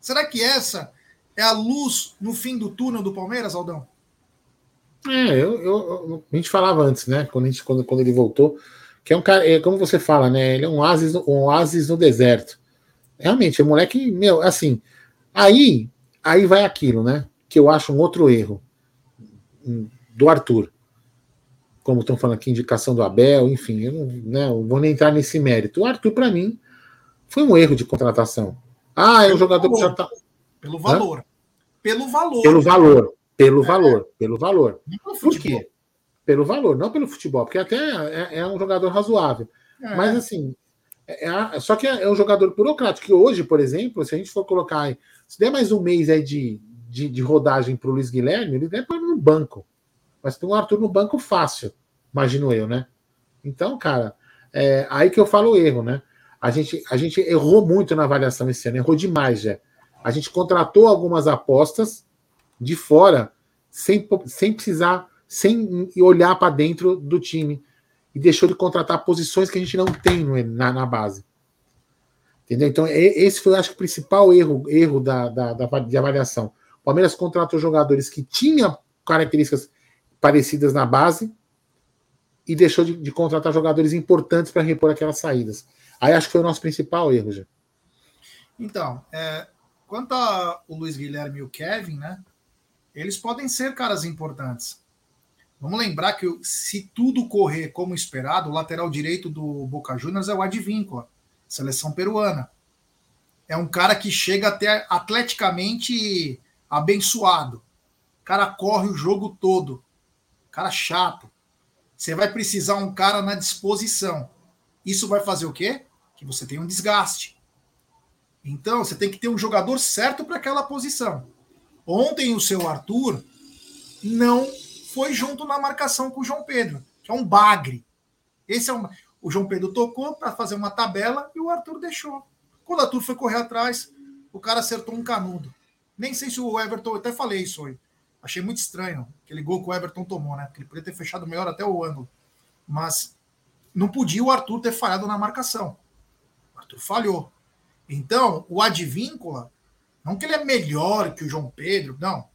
Será que essa é a luz no fim do túnel do Palmeiras, Aldão? É, eu, eu, a gente falava antes, né? Quando, a gente, quando, quando ele voltou, que é um cara, é, como você fala, né? Ele é um oásis, um oásis no deserto. Realmente, o moleque, meu, assim, aí, aí vai aquilo, né? Que eu acho um outro erro hum, do Arthur. Como estão falando aqui, indicação do Abel, enfim, eu não, né, eu vou nem entrar nesse mérito. O Arthur, para mim, foi um erro de contratação. Ah, é um jogador valor. que já tá. Pelo valor. Hã? Pelo valor. Pelo valor. Pelo é. valor. Pelo valor. Por quê? Pelo valor, não pelo futebol, porque até é, é um jogador razoável. É. Mas assim, é, é só que é, um jogador burocrático. Que hoje, por exemplo, se a gente for colocar, se der mais um mês aí de, de, de rodagem para o Luiz Guilherme, ele deve pôr no banco. Mas tem um Arthur no banco fácil, imagino eu, né? Então, cara, é aí que eu falo o erro, né? A gente, a gente errou muito na avaliação esse ano, errou demais, já. A gente contratou algumas apostas de fora, sem, sem precisar, sem olhar para dentro do time. E deixou de contratar posições que a gente não tem na, na base. Entendeu? Então, esse foi, acho que, o principal erro, erro da, da, da, de avaliação. O Palmeiras contratou jogadores que tinham características parecidas na base e deixou de, de contratar jogadores importantes para repor aquelas saídas. Aí acho que foi o nosso principal erro, já. Então, é, quanto ao Luiz Guilherme e o Kevin, né? Eles podem ser caras importantes. Vamos lembrar que se tudo correr como esperado, o lateral direito do Boca Juniors é o Advíncula, seleção peruana. É um cara que chega até atleticamente abençoado. O cara corre o jogo todo. Cara chato. Você vai precisar um cara na disposição. Isso vai fazer o quê? Que você tenha um desgaste. Então, você tem que ter um jogador certo para aquela posição. Ontem o seu Arthur não foi junto na marcação com o João Pedro, que é um bagre. Esse é um... O João Pedro tocou para fazer uma tabela e o Arthur deixou. Quando o Arthur foi correr atrás, o cara acertou um canudo. Nem sei se o Everton, eu até falei isso aí. Achei muito estranho aquele gol que o Everton tomou, né? Porque ele poderia ter fechado melhor até o ângulo. Mas não podia o Arthur ter falhado na marcação. O Arthur falhou. Então, o Advíncula não que ele é melhor que o João Pedro, não.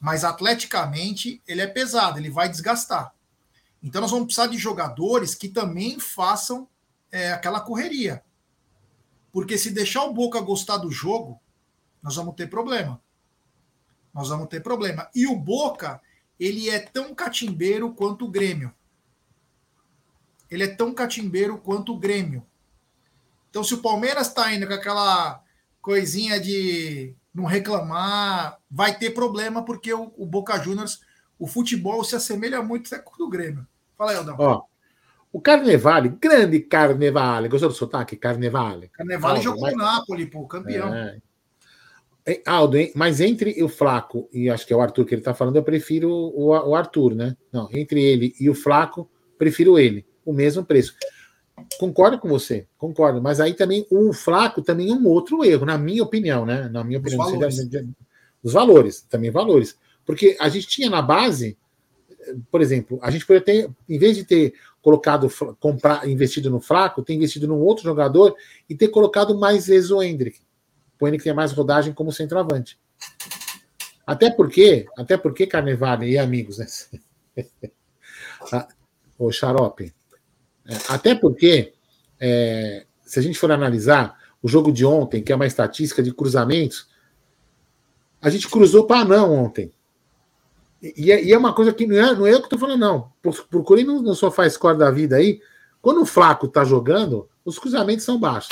Mas atleticamente ele é pesado, ele vai desgastar. Então nós vamos precisar de jogadores que também façam é, aquela correria. Porque se deixar o Boca gostar do jogo, nós vamos ter problema. Nós vamos ter problema. E o Boca, ele é tão catimbeiro quanto o Grêmio. Ele é tão catimbeiro quanto o Grêmio. Então, se o Palmeiras está indo com aquela coisinha de não reclamar, vai ter problema, porque o, o Boca Juniors, o futebol se assemelha muito com o do Grêmio. Fala aí, Aldão. Ó, o Carnevale, grande Carnevale, gostou do sotaque? Carnevale. Carnevale Aldo, jogou mas... no Napoli, pô, campeão. É. Aldo, hein? mas entre o Flaco e acho que é o Arthur que ele tá falando, eu prefiro o, o Arthur, né? Não, entre ele e o Flaco, prefiro ele, o mesmo preço. Concordo com você, concordo. Mas aí também o Flaco também é um outro erro, na minha opinião, né? Na minha opinião. Os valores, os valores também valores. Porque a gente tinha na base, por exemplo, a gente poderia ter, em vez de ter colocado, comprar, investido no Flaco, ter investido num outro jogador e ter colocado mais vezes o Hendrick. O Hendrick tem mais rodagem como centroavante. Até porque, até porque, Carnevale e amigos, né? o Xarope, é, até porque, é, se a gente for analisar o jogo de ontem, que é uma estatística de cruzamentos, a gente cruzou para não ontem. E é, e é, uma coisa que não é, não é eu que estou falando, não. Procurem no, no Sofá Score da vida aí. Quando o Flaco está jogando, os cruzamentos são baixos.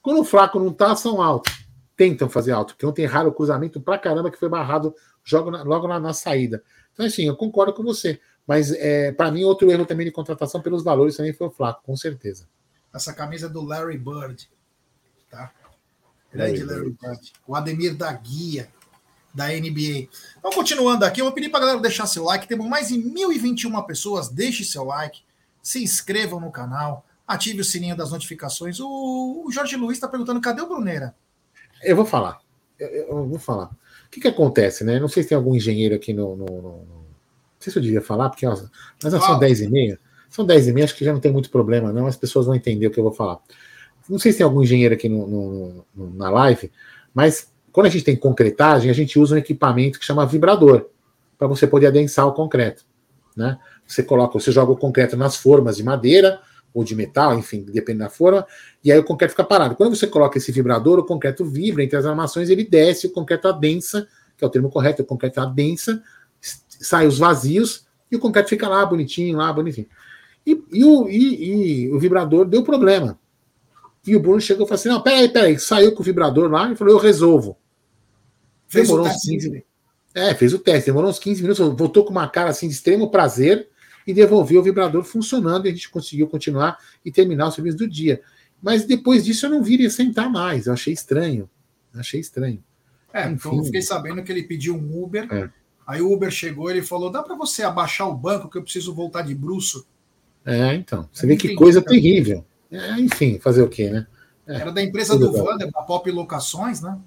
Quando o Flaco não está, são altos. Tentam fazer alto, porque ontem erraram o cruzamento pra caramba que foi barrado logo na, logo na, na saída. Então, assim, eu concordo com você. Mas, é, para mim, outro erro também de contratação pelos valores também foi o Flaco, com certeza. Essa camisa é do Larry Bird. Tá? Grande Larry, Larry Bird. O Ademir da Guia, da NBA. Então, continuando aqui, eu vou pedir para galera deixar seu like. Temos mais de 1.021 pessoas. Deixe seu like, se inscrevam no canal, ative o sininho das notificações. O, o Jorge Luiz está perguntando: cadê o Bruneira? Eu vou falar. Eu, eu, vou falar. O que, que acontece, né? Não sei se tem algum engenheiro aqui no, no, no sei se eu devia falar, porque ó, mas são 10 e meia. São 10 e meia, acho que já não tem muito problema, não. As pessoas vão entender o que eu vou falar. Não sei se tem algum engenheiro aqui no, no, na live, mas quando a gente tem concretagem, a gente usa um equipamento que chama vibrador, para você poder adensar o concreto. Né? Você coloca, você joga o concreto nas formas de madeira, ou de metal, enfim, depende da forma, e aí o concreto fica parado. Quando você coloca esse vibrador, o concreto vibra entre as armações, ele desce, o concreto adensa, que é o termo correto, o concreto adensa, sai os vazios, e o concreto fica lá bonitinho, lá bonitinho. E, e, o, e, e o vibrador deu problema. E o Bruno chegou e falou assim: não, peraí, peraí, saiu com o vibrador lá e falou: eu resolvo. Fez Demorou uns 15 É, fez o teste, demorou uns 15 minutos, voltou com uma cara assim de extremo prazer e devolveu o vibrador funcionando e a gente conseguiu continuar e terminar o serviço do dia. Mas depois disso eu não viria sentar mais, eu achei estranho. Achei estranho. É, então Enfim. então eu fiquei sabendo que ele pediu um Uber. É. Aí o Uber chegou e ele falou: dá para você abaixar o banco que eu preciso voltar de bruxo. É, então. Você vê que coisa terrível. É, enfim, fazer o quê, né? É, Era da empresa do Wander, da Pop Locações, né?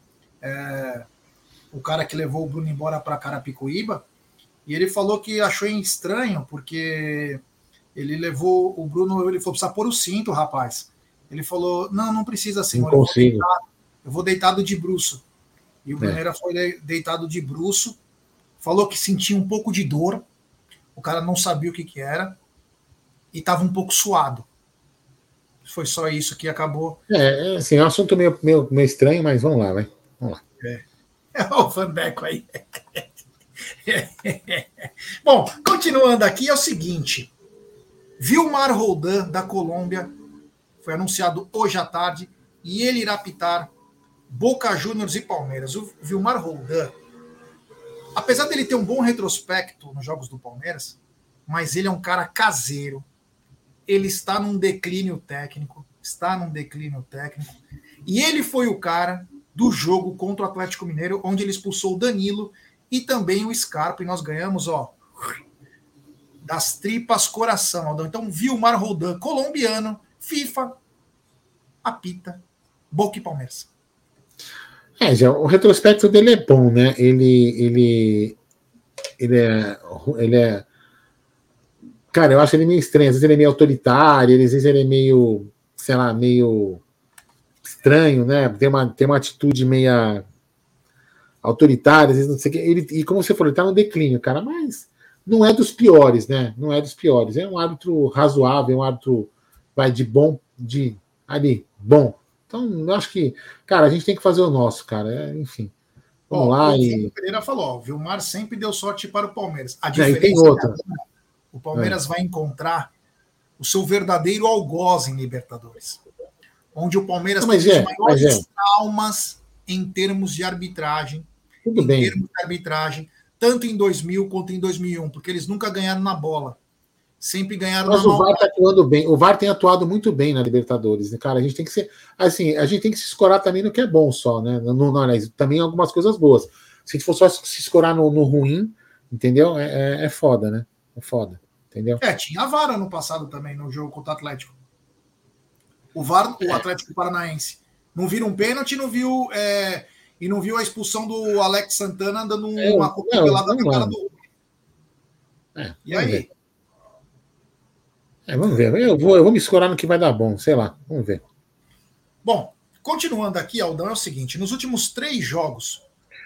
É, o cara que levou o Bruno embora para Carapicuíba. E ele falou que achou estranho, porque ele levou o Bruno, ele falou: precisa pôr o cinto, rapaz. Ele falou: não, não precisa, senhor. Não consigo. Eu vou, deitado, eu vou deitado de bruxo. E o Bruneira é. foi deitado de bruxo, falou que sentia um pouco de dor. O cara não sabia o que, que era e estava um pouco suado. Foi só isso que acabou. É, é assim, é um assunto meio, meio, meio estranho, mas vamos lá, vai. Vamos lá. É. é o Vandeco aí. Bom, continuando aqui, é o seguinte: Vilmar Roldan, da Colômbia, foi anunciado hoje à tarde e ele irá pitar Boca Juniors e Palmeiras. O Vilmar Roldan, apesar dele ter um bom retrospecto nos jogos do Palmeiras, mas ele é um cara caseiro. Ele está num declínio técnico, está num declínio técnico. E ele foi o cara do jogo contra o Atlético Mineiro, onde ele expulsou o Danilo e também o Scarpa, e nós ganhamos, ó, das tripas coração, Aldão. Então, Vilmar Roldan, colombiano, FIFA, apita, Boca e Palmeiras. É, já, o retrospecto dele é bom, né? Ele, ele, ele é, ele é, cara, eu acho ele meio estranho. Às vezes ele é meio autoritário, às vezes ele é meio, sei lá, meio estranho, né? Tem uma, tem uma atitude meia autoritária, às vezes não sei o que. Ele, e como você falou, ele tá no declínio, cara, mas não é dos piores, né? Não é dos piores. É um árbitro razoável, um árbitro vai de bom, de ali, bom. Então, eu acho que, cara, a gente tem que fazer o nosso, cara. É, enfim. Vamos lá. O e... Pereira falou: o Vilmar sempre deu sorte para o Palmeiras. A diferença é, tem outra. É o Palmeiras é. vai encontrar o seu verdadeiro algoz em Libertadores. Onde o Palmeiras não, tem é, os maiores é. traumas em termos de arbitragem tudo em bem. termos de arbitragem, tanto em 2000 quanto em 2001, porque eles nunca ganharam na bola. Sempre ganharam Mas na o VAR está atuando bem. O VAR tem atuado muito bem na Libertadores, né, cara? A gente tem que ser. Assim, a gente tem que se escorar também no que é bom só, né? No, no, no também algumas coisas boas. Se a gente for só se escorar no, no ruim, entendeu? É, é, é, foda, né? É foda, entendeu? É, tinha a VAR no passado também, no jogo contra o Atlético. O VAR, o é. Atlético Paranaense. Não viram um pênalti, não viu. É, e não viu a expulsão do Alex Santana dando é, uma cotovelada na cara do é, E aí? É, vamos ver. Eu vou, eu vou me escorar no que vai dar bom, sei lá. Vamos ver. Bom, continuando aqui, Aldão, é o seguinte: nos últimos três jogos.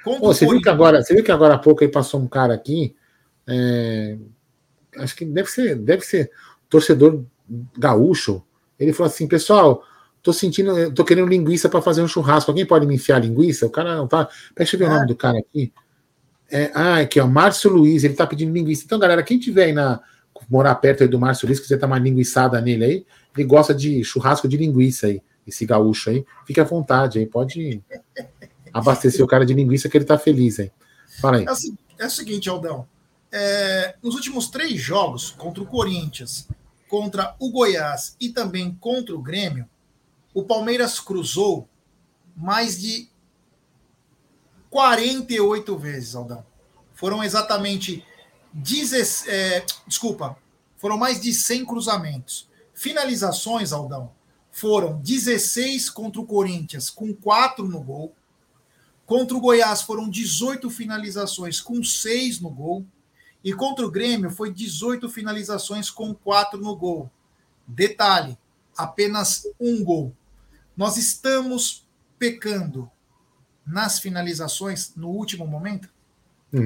Ô, você, viu que agora, você viu que agora há pouco aí passou um cara aqui. É, acho que deve ser, deve ser torcedor gaúcho. Ele falou assim, pessoal, tô sentindo, tô querendo linguiça para fazer um churrasco. Alguém pode me enfiar linguiça? O cara não tá. Deixa eu ver o nome do cara aqui. É, ah, aqui, ó, Márcio Luiz, ele tá pedindo linguiça. Então, galera, quem tiver aí na. morar perto do Márcio Luiz, quiser dar uma linguiçada nele aí, ele gosta de churrasco de linguiça aí, esse gaúcho aí. Fique à vontade aí, pode abastecer o cara de linguiça que ele tá feliz aí. Fala aí. É, é o seguinte, Aldão. É, nos últimos três jogos contra o Corinthians, contra o Goiás e também contra o Grêmio, o Palmeiras cruzou mais de 48 vezes, Aldão. Foram exatamente 10, é, desculpa, foram mais de 100 cruzamentos. Finalizações, Aldão, foram 16 contra o Corinthians, com 4 no gol. Contra o Goiás foram 18 finalizações, com 6 no gol. E contra o Grêmio foi 18 finalizações, com 4 no gol. Detalhe: apenas um gol. Nós estamos pecando nas finalizações no último momento?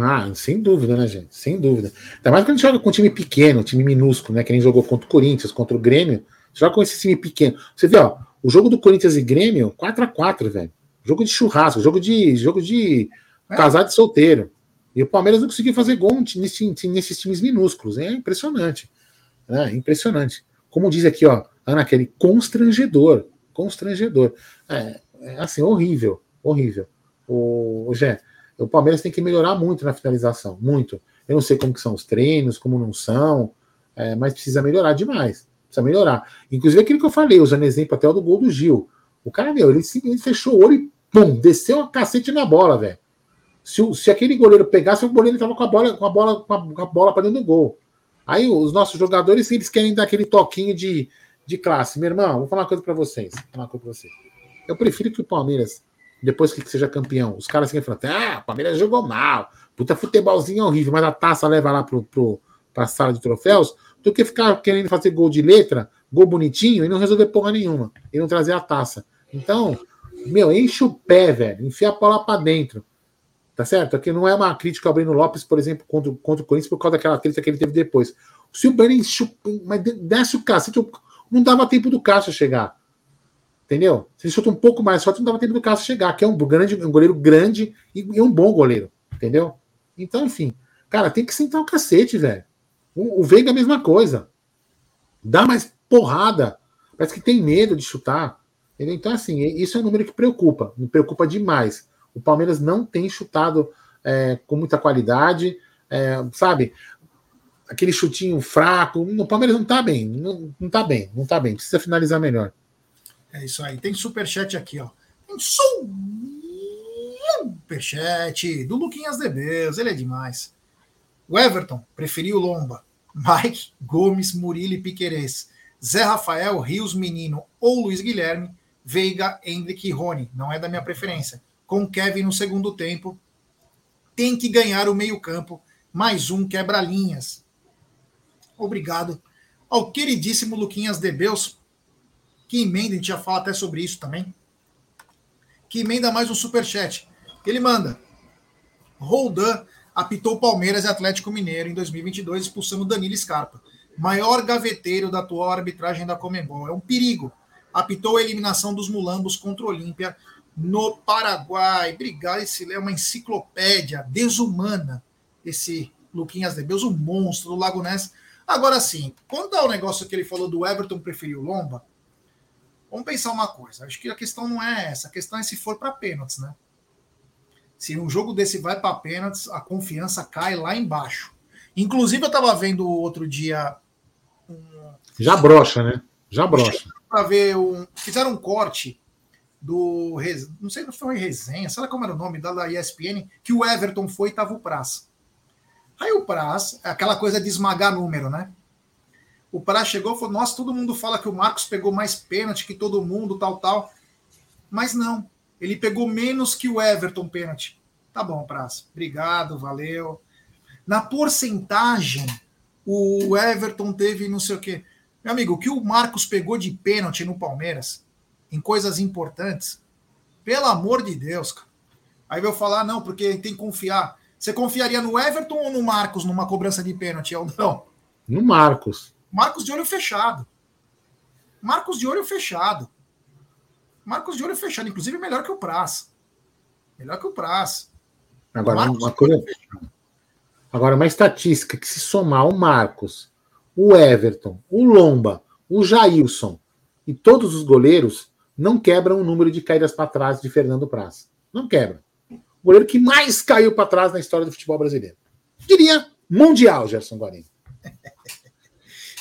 Ah, sem dúvida, né, gente? Sem dúvida. Ainda mais quando a gente joga com um time pequeno, um time minúsculo, né? Que nem jogou contra o Corinthians, contra o Grêmio. Joga com esse time pequeno. Você vê, ó, o jogo do Corinthians e Grêmio, 4 a 4 velho. Jogo de churrasco, jogo de jogo de é. casado e solteiro. E o Palmeiras não conseguiu fazer gol nesses, nesses times minúsculos. É impressionante. É impressionante. Como diz aqui, ó, Ana Kelly, constrangedor. Constrangedor. É, é assim, horrível. Horrível. O, o Gé, o Palmeiras tem que melhorar muito na finalização. Muito. Eu não sei como que são os treinos, como não são, é, mas precisa melhorar demais. Precisa melhorar. Inclusive aquilo que eu falei, usando exemplo até do gol do Gil. O cara, meu, ele, ele fechou o olho e pum, desceu a cacete na bola, velho. Se, se aquele goleiro pegasse, o goleiro estava com a bola, com a bola, com a bola para dentro do gol. Aí os nossos jogadores, eles querem dar aquele toquinho de, de classe. Meu irmão, vou falar uma coisa para vocês. Vou falar uma coisa pra vocês. Eu prefiro que o Palmeiras, depois que seja campeão, os caras ficam falando, ah, o Palmeiras jogou mal, puta futebolzinho horrível, mas a taça leva lá pro, pro, pra sala de troféus, do que ficar querendo fazer gol de letra, gol bonitinho, e não resolver porra nenhuma, e não trazer a taça. Então, meu, enche o pé, velho, enfia a bola pra dentro. Tá certo? Aqui não é uma crítica ao Breno Lopes, por exemplo, contra, contra o Corinthians, por causa daquela crítica que ele teve depois. Se o Breno mas desce o cacete, não dava tempo do Cássio chegar. Entendeu? Se ele chuta um pouco mais forte, não dava tempo do Cássio chegar, que é um, grande, um goleiro grande e, e um bom goleiro. Entendeu? Então, enfim. Cara, tem que sentar o cacete, velho. O, o Veiga é a mesma coisa. Dá mais porrada. Parece que tem medo de chutar. Entendeu? Então, assim, isso é um número que preocupa. Me preocupa demais. O Palmeiras não tem chutado é, com muita qualidade, é, sabe? Aquele chutinho fraco. O Palmeiras não tá bem, não, não tá bem, não tá bem. Precisa finalizar melhor. É isso aí. Tem superchat aqui, ó. Tem superchat do Luquinhas Debeus, ele é demais. O Everton preferiu Lomba. Mike, Gomes, Murilo e Piquerez. Zé Rafael, Rios Menino ou Luiz Guilherme, Veiga, Hendrick e Rony. Não é da minha preferência com Kevin no segundo tempo. Tem que ganhar o meio-campo. Mais um quebra-linhas. Obrigado ao queridíssimo Luquinhas Debeus, que emenda, a gente já fala até sobre isso também. Que emenda mais um superchat. Ele manda. Roldan apitou Palmeiras e Atlético Mineiro em 2022, expulsando Danilo Scarpa. Maior gaveteiro da atual arbitragem da Comembol. É um perigo. Apitou a eliminação dos mulambos contra o Olímpia no Paraguai. Obrigado, esse é uma enciclopédia desumana, esse Luquinhas de Deus, um monstro do Lago Ness. Agora sim, quanto ao negócio que ele falou do Everton preferir o Lomba, vamos pensar uma coisa. Acho que a questão não é essa, a questão é se for para pênaltis, né? Se um jogo desse vai para pênaltis, a confiança cai lá embaixo. Inclusive, eu estava vendo outro dia. Um... Já brocha, né? Já brocha. Para ver um. Fizeram um corte do. Não sei se foi resenha, sei lá como era o nome da, ESPN, que o Everton foi e tava o Praz. Aí o Praz, aquela coisa de esmagar número, né? O Praz chegou e falou: Nossa, todo mundo fala que o Marcos pegou mais pênalti que todo mundo, tal, tal. Mas não, ele pegou menos que o Everton pênalti. Tá bom, Praz. Obrigado, valeu. Na porcentagem, o Everton teve não sei o quê. Meu amigo, o que o Marcos pegou de pênalti no Palmeiras em coisas importantes, pelo amor de Deus, cara. Aí eu falar, não, porque tem que confiar. Você confiaria no Everton ou no Marcos numa cobrança de pênalti, Aldão? No Marcos. Marcos de olho fechado. Marcos de olho fechado. Marcos de olho fechado, inclusive melhor que o Praz. Melhor que o Praz. Agora, uma coisa. Agora, uma estatística que se somar o Marcos, o Everton, o Lomba, o Jailson e todos os goleiros, não quebram o número de caídas para trás de Fernando Praz. Não quebra. O goleiro que mais caiu para trás na história do futebol brasileiro. Diria mundial, Gerson Guarino.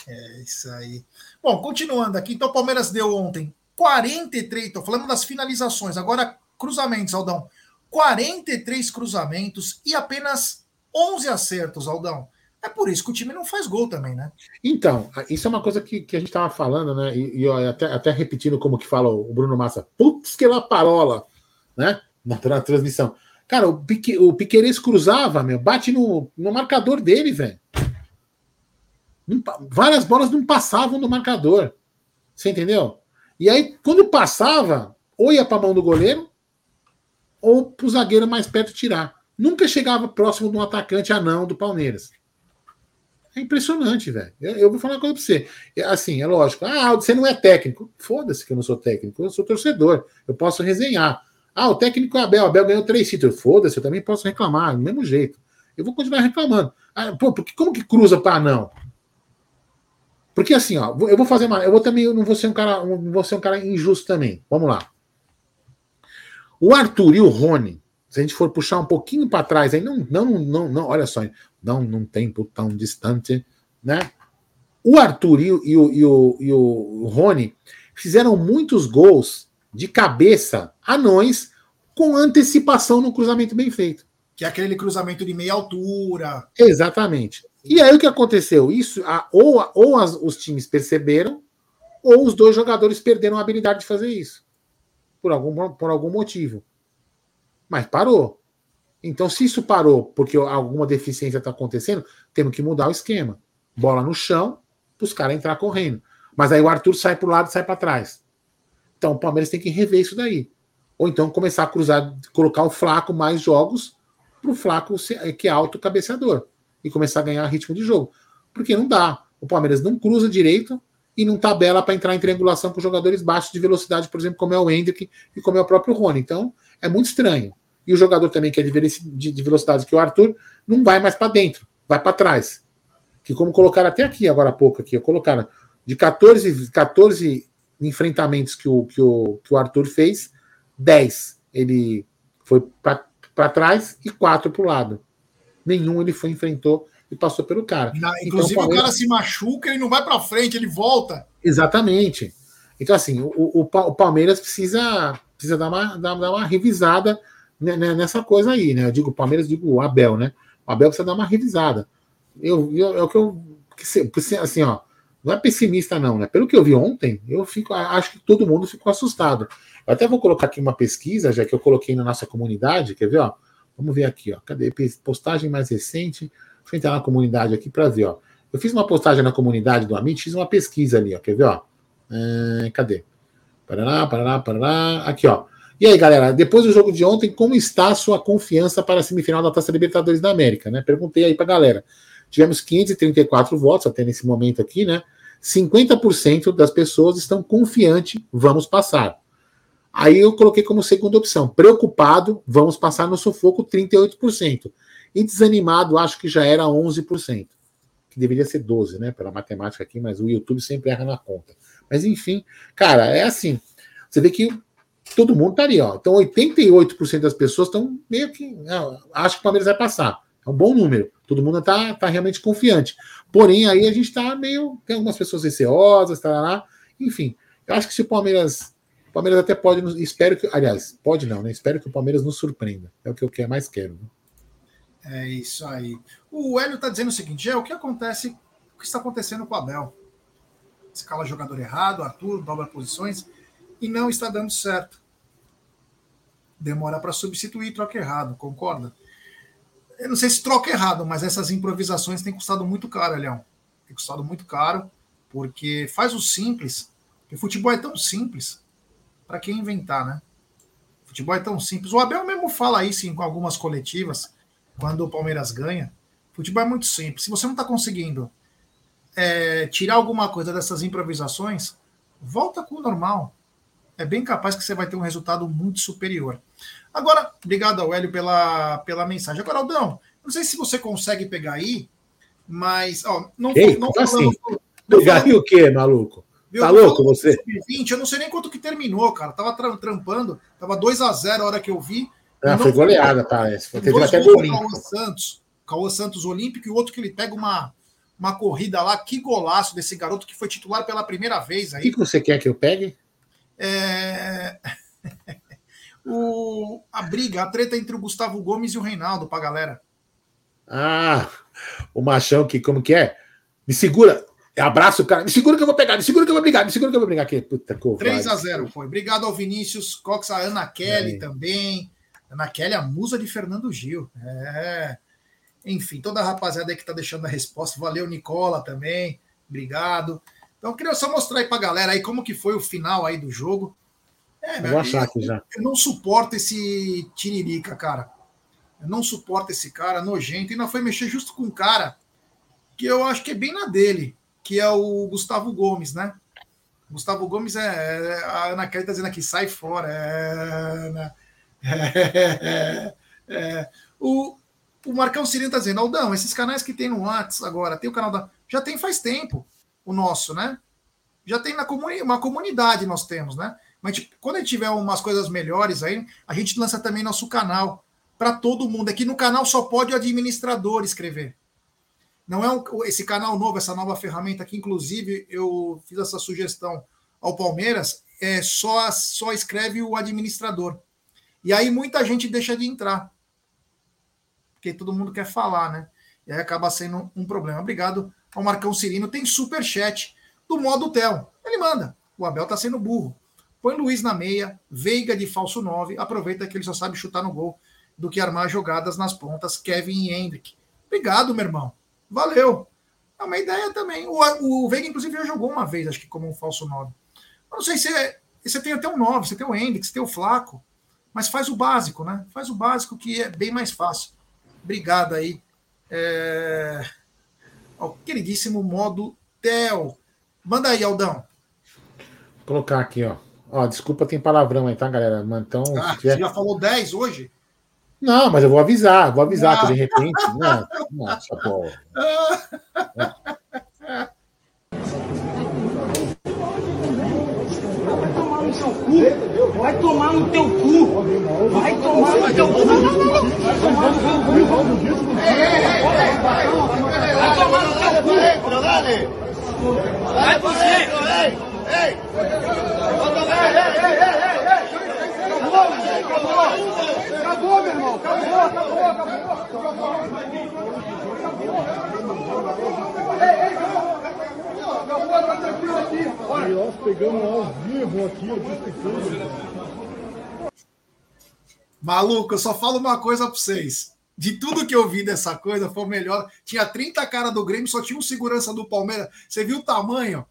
É isso aí. Bom, continuando aqui, então o Palmeiras deu ontem 43, estou falando das finalizações, agora cruzamentos, Aldão. 43 cruzamentos e apenas 11 acertos, Aldão. É por isso que o time não faz gol também, né? Então, isso é uma coisa que, que a gente estava falando, né? E, e ó, até, até, repetindo como que fala o Bruno Massa, putz que lá parola, né? Na, na transmissão. Cara, o, Pique, o Piqueires cruzava, meu, bate no, no marcador dele, velho. Várias bolas não passavam no marcador. Você entendeu? E aí, quando passava, ou ia para mão do goleiro, ou para o zagueiro mais perto tirar. Nunca chegava próximo de um atacante anão do Palmeiras. É impressionante, velho. Eu, eu, vou falar uma coisa pra você. É, assim, é lógico. Ah, você não é técnico. Foda-se que eu não sou técnico. Eu sou torcedor. Eu posso resenhar. Ah, o técnico é o Abel. O Abel ganhou três títulos. Foda-se, eu também posso reclamar, do mesmo jeito. Eu vou continuar reclamando. Ah, pô, porque, como que cruza para não? Porque assim, ó, eu vou fazer uma. Eu vou também, eu não vou ser um cara, vou ser um cara injusto também. Vamos lá. O Arthur e o Rony, se a gente for puxar um pouquinho para trás, aí não, não, não, não, olha só, não num tempo tão distante, né? O Arthur e, e, o, e, o, e o Rony fizeram muitos gols de cabeça anões com antecipação no cruzamento bem feito. Que é aquele cruzamento de meia altura. Exatamente. E aí o que aconteceu? Isso, a, ou, ou as, os times perceberam, ou os dois jogadores perderam a habilidade de fazer isso. Por algum, por algum motivo. Mas parou. Então, se isso parou porque alguma deficiência está acontecendo, temos que mudar o esquema. Bola no chão, para os caras entrar correndo. Mas aí o Arthur sai para o lado sai para trás. Então o Palmeiras tem que rever isso daí. Ou então começar a cruzar, colocar o Flaco mais jogos para o Flaco que é alto cabeceador e começar a ganhar ritmo de jogo. Porque não dá. O Palmeiras não cruza direito e não tabela para entrar em triangulação com jogadores baixos de velocidade, por exemplo, como é o Hendrick e como é o próprio Rony. Então é muito estranho. E o jogador também que é de velocidade, que é o Arthur, não vai mais para dentro, vai para trás. Que como colocaram até aqui agora há pouco aqui, colocaram de 14, 14 enfrentamentos que o, que o, que o Arthur fez, 10 ele foi para trás e 4 para o lado. Nenhum ele foi, enfrentou e passou pelo cara. Na, então, inclusive, então, o, cara se machuca, ele não vai para frente, ele volta. Exatamente. Então, assim, o, o, o Palmeiras precisa, precisa dar, uma, dar, dar uma revisada nessa coisa aí, né? Eu digo Palmeiras, digo o Abel, né? O Abel precisa dar uma revisada. Eu, eu, é o que eu. Assim, ó, não é pessimista, não, né? Pelo que eu vi ontem, eu fico, acho que todo mundo ficou assustado. Eu até vou colocar aqui uma pesquisa, já que eu coloquei na nossa comunidade, quer ver, ó? Vamos ver aqui, ó. Cadê? Postagem mais recente. Deixa eu entrar na comunidade aqui para ver, ó. Eu fiz uma postagem na comunidade do Amit, fiz uma pesquisa ali, ó. Quer ver, ó? É, cadê? Parará, parará, parará. Aqui, ó. E aí, galera, depois do jogo de ontem, como está a sua confiança para a semifinal da Taça Libertadores da América, né? Perguntei aí pra galera. Tivemos 534 votos até nesse momento aqui, né? 50% das pessoas estão confiantes, vamos passar. Aí eu coloquei como segunda opção, preocupado, vamos passar no sufoco 38%. E desanimado, acho que já era 11%. Que deveria ser 12, né, pela matemática aqui, mas o YouTube sempre erra na conta. Mas enfim, cara, é assim. Você vê que todo mundo estaria, ó. Então 88% das pessoas estão meio que, acho que o Palmeiras vai passar. É um bom número. Todo mundo está tá realmente confiante. Porém, aí a gente está meio. Tem algumas pessoas receosas, tá lá. Enfim, eu acho que se o Palmeiras. O Palmeiras até pode. Espero que. Aliás, pode não, né? Espero que o Palmeiras nos surpreenda. É o que eu mais quero. Né? É isso aí. O Hélio está dizendo o seguinte: é o que acontece, o que está acontecendo com o Abel? Escala jogador errado, Arthur, dobra posições, e não está dando certo. Demora para substituir, troca errado, concorda? Eu não sei se troca errado, mas essas improvisações têm custado muito caro, Leão. Tem custado muito caro, porque faz o simples. Porque futebol é tão simples. Para quem inventar, né? Futebol é tão simples. O Abel mesmo fala isso em algumas coletivas, quando o Palmeiras ganha. Futebol é muito simples. Se você não está conseguindo é, tirar alguma coisa dessas improvisações, volta com o normal. É bem capaz que você vai ter um resultado muito superior. Agora, obrigado ao Hélio pela, pela mensagem. Agora, Aldão, não sei se você consegue pegar aí, mas ó, não, Ei, não assim? Pegar aí o quê, maluco? Tá louco você? 20, eu não sei nem quanto que terminou, cara. Tava trampando, tava 2 a 0 a hora que eu vi. Ah, foi goleada, parece. Foi, teve até gol Cauã Santos, Cauã Santos Olímpico e o outro que ele pega uma, uma corrida lá. Que golaço desse garoto que foi titular pela primeira vez aí. O que, que você quer que eu pegue? É... o, a briga, a treta entre o Gustavo Gomes e o Reinaldo pra galera. Ah, o machão que, como que é? Me segura, abraça o cara, me segura que eu vou pegar, me segura que eu vou brigar, me segura que eu vou brigar aqui. Puta, 3 a 0 foi. Obrigado ao Vinícius Cox, a Ana Kelly é. também. Ana Kelly, a musa de Fernando Gil. É. Enfim, toda a rapaziada aí que tá deixando a resposta. Valeu, Nicola, também. Obrigado. Então, eu queria só mostrar aí pra galera aí como que foi o final aí do jogo. É, aqui já. Eu não suporto esse Tiririca, cara. Eu não suporto esse cara nojento. E não foi mexer justo com um cara que eu acho que é bem na dele, que é o Gustavo Gomes, né? Gustavo Gomes é. é a Ana Kelly está dizendo aqui, sai fora. É, é, é, o, o Marcão Cirino está dizendo, Aldão, esses canais que tem no WhatsApp agora, tem o canal da. Já tem faz tempo o nosso, né? Já tem na comuni uma comunidade nós temos, né? Mas tipo, quando a gente tiver umas coisas melhores aí, a gente lança também nosso canal para todo mundo. Aqui no canal só pode o administrador escrever. Não é um, esse canal novo, essa nova ferramenta que, inclusive, eu fiz essa sugestão ao Palmeiras, é só, só escreve o administrador. E aí muita gente deixa de entrar. Porque todo mundo quer falar, né? E aí acaba sendo um problema. Obrigado ao Marcão Cirino. Tem super chat do modo Tel. Ele manda. O Abel tá sendo burro. Põe Luiz na meia, Veiga de falso 9, aproveita que ele só sabe chutar no gol do que armar jogadas nas pontas, Kevin e Hendrick. Obrigado, meu irmão. Valeu. É uma ideia também. O, o Veiga, inclusive, já jogou uma vez, acho que como um falso 9. Eu não sei se é, você tem até um 9, você tem o Hendrick, você tem o Flaco, mas faz o básico, né? Faz o básico que é bem mais fácil. Obrigado aí. É... Ao queridíssimo modo Tel. Manda aí, Aldão. Vou colocar aqui, ó. Ó, desculpa, tem palavrão aí, tá, galera? Então, ah, tiver... Você já falou 10 hoje? Não, mas eu vou avisar, vou avisar que de repente. Não, nossa, pô. Vai tomar no teu cu! Vai tomar no teu cu! Vai tomar no teu cu! Vai tomar no teu cu! Vai você! Ei! Ei! Ei! Ei! Acabou! Acabou, meu irmão. Acabou, acabou, acabou. Acabou, tá tranquilo aqui. E nós pegamos ao vivo aqui, Maluco, eu só falo uma coisa para vocês. De tudo que eu vi dessa coisa, foi o melhor. Tinha 30 cara do Grêmio, só tinha um segurança do Palmeiras. Você viu o tamanho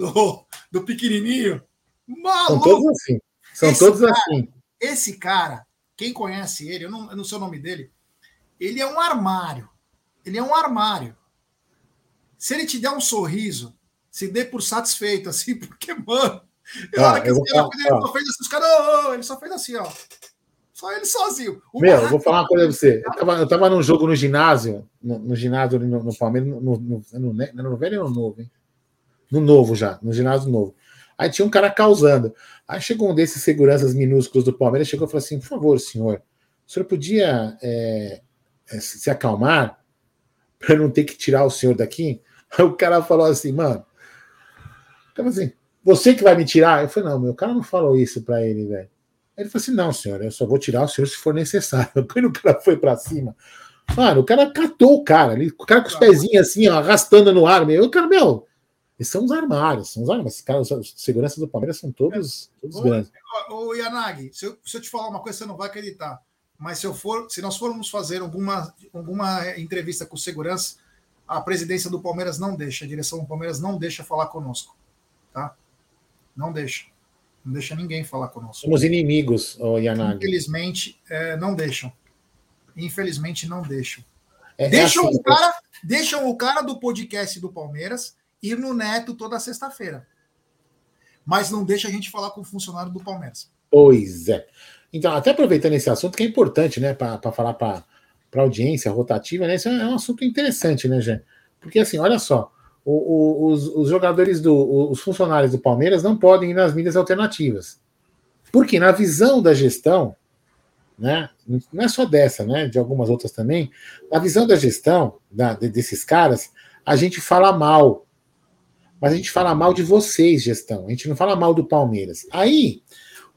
do, do pequenininho? Maluco! São todos assim. São todos cara, assim. Esse cara, quem conhece ele, eu não, eu não sei o nome dele, ele é um armário. Ele é um armário. Se ele te der um sorriso, se dê por satisfeito, assim, porque, mano, ah, eu vou falar, ele só fez assim, os caras, oh, ele só fez assim, ó. Só ele sozinho. O Meu, eu vou falar uma coisa pra você. Eu tava, eu tava num jogo no ginásio, no, no ginásio no, no Palmeiras, no, no, no, no, no velho ou no novo, hein? No novo já, no ginásio novo. Aí tinha um cara causando. Aí chegou um desses seguranças minúsculos do Palmeiras, chegou e falou assim: por favor, senhor, o senhor podia é, é, se acalmar para não ter que tirar o senhor daqui? Aí o cara falou assim, mano. Então, assim, você que vai me tirar? Eu falei, não, meu cara não falou isso para ele, velho. Ele falou assim: não, senhor, eu só vou tirar o senhor se for necessário. Quando o cara foi para cima, mano, o cara catou o cara ali, o cara com os pezinhos assim, ó, arrastando no ar, meu. O cara, meu, e são os armários, são os armários. Caras, os seguranças do Palmeiras são todos, todos ô, grandes. Ô, Yanagi, se eu, se eu te falar uma coisa, você não vai acreditar. Mas se eu for, se nós formos fazer alguma, alguma entrevista com segurança, a presidência do Palmeiras não deixa, a direção do Palmeiras não deixa falar conosco. Tá? Não deixa. Não deixa ninguém falar conosco. Somos inimigos, oh, Yanagi. Infelizmente, é, não deixam. Infelizmente, não deixam. É, é deixam, assim, o cara, deixam o cara do podcast do Palmeiras ir no Neto toda sexta-feira. Mas não deixa a gente falar com o funcionário do Palmeiras. Pois é. Então, até aproveitando esse assunto, que é importante, né, para falar para a audiência rotativa, né? Isso é um assunto interessante, né, Jé? Porque assim, olha só, o, o, os, os, jogadores do. os funcionários do Palmeiras não podem ir nas mídias alternativas. Porque na visão da gestão, né? Não é só dessa, né? De algumas outras também. Na visão da gestão da, desses caras, a gente fala mal mas a gente fala mal de vocês, gestão. A gente não fala mal do Palmeiras. Aí,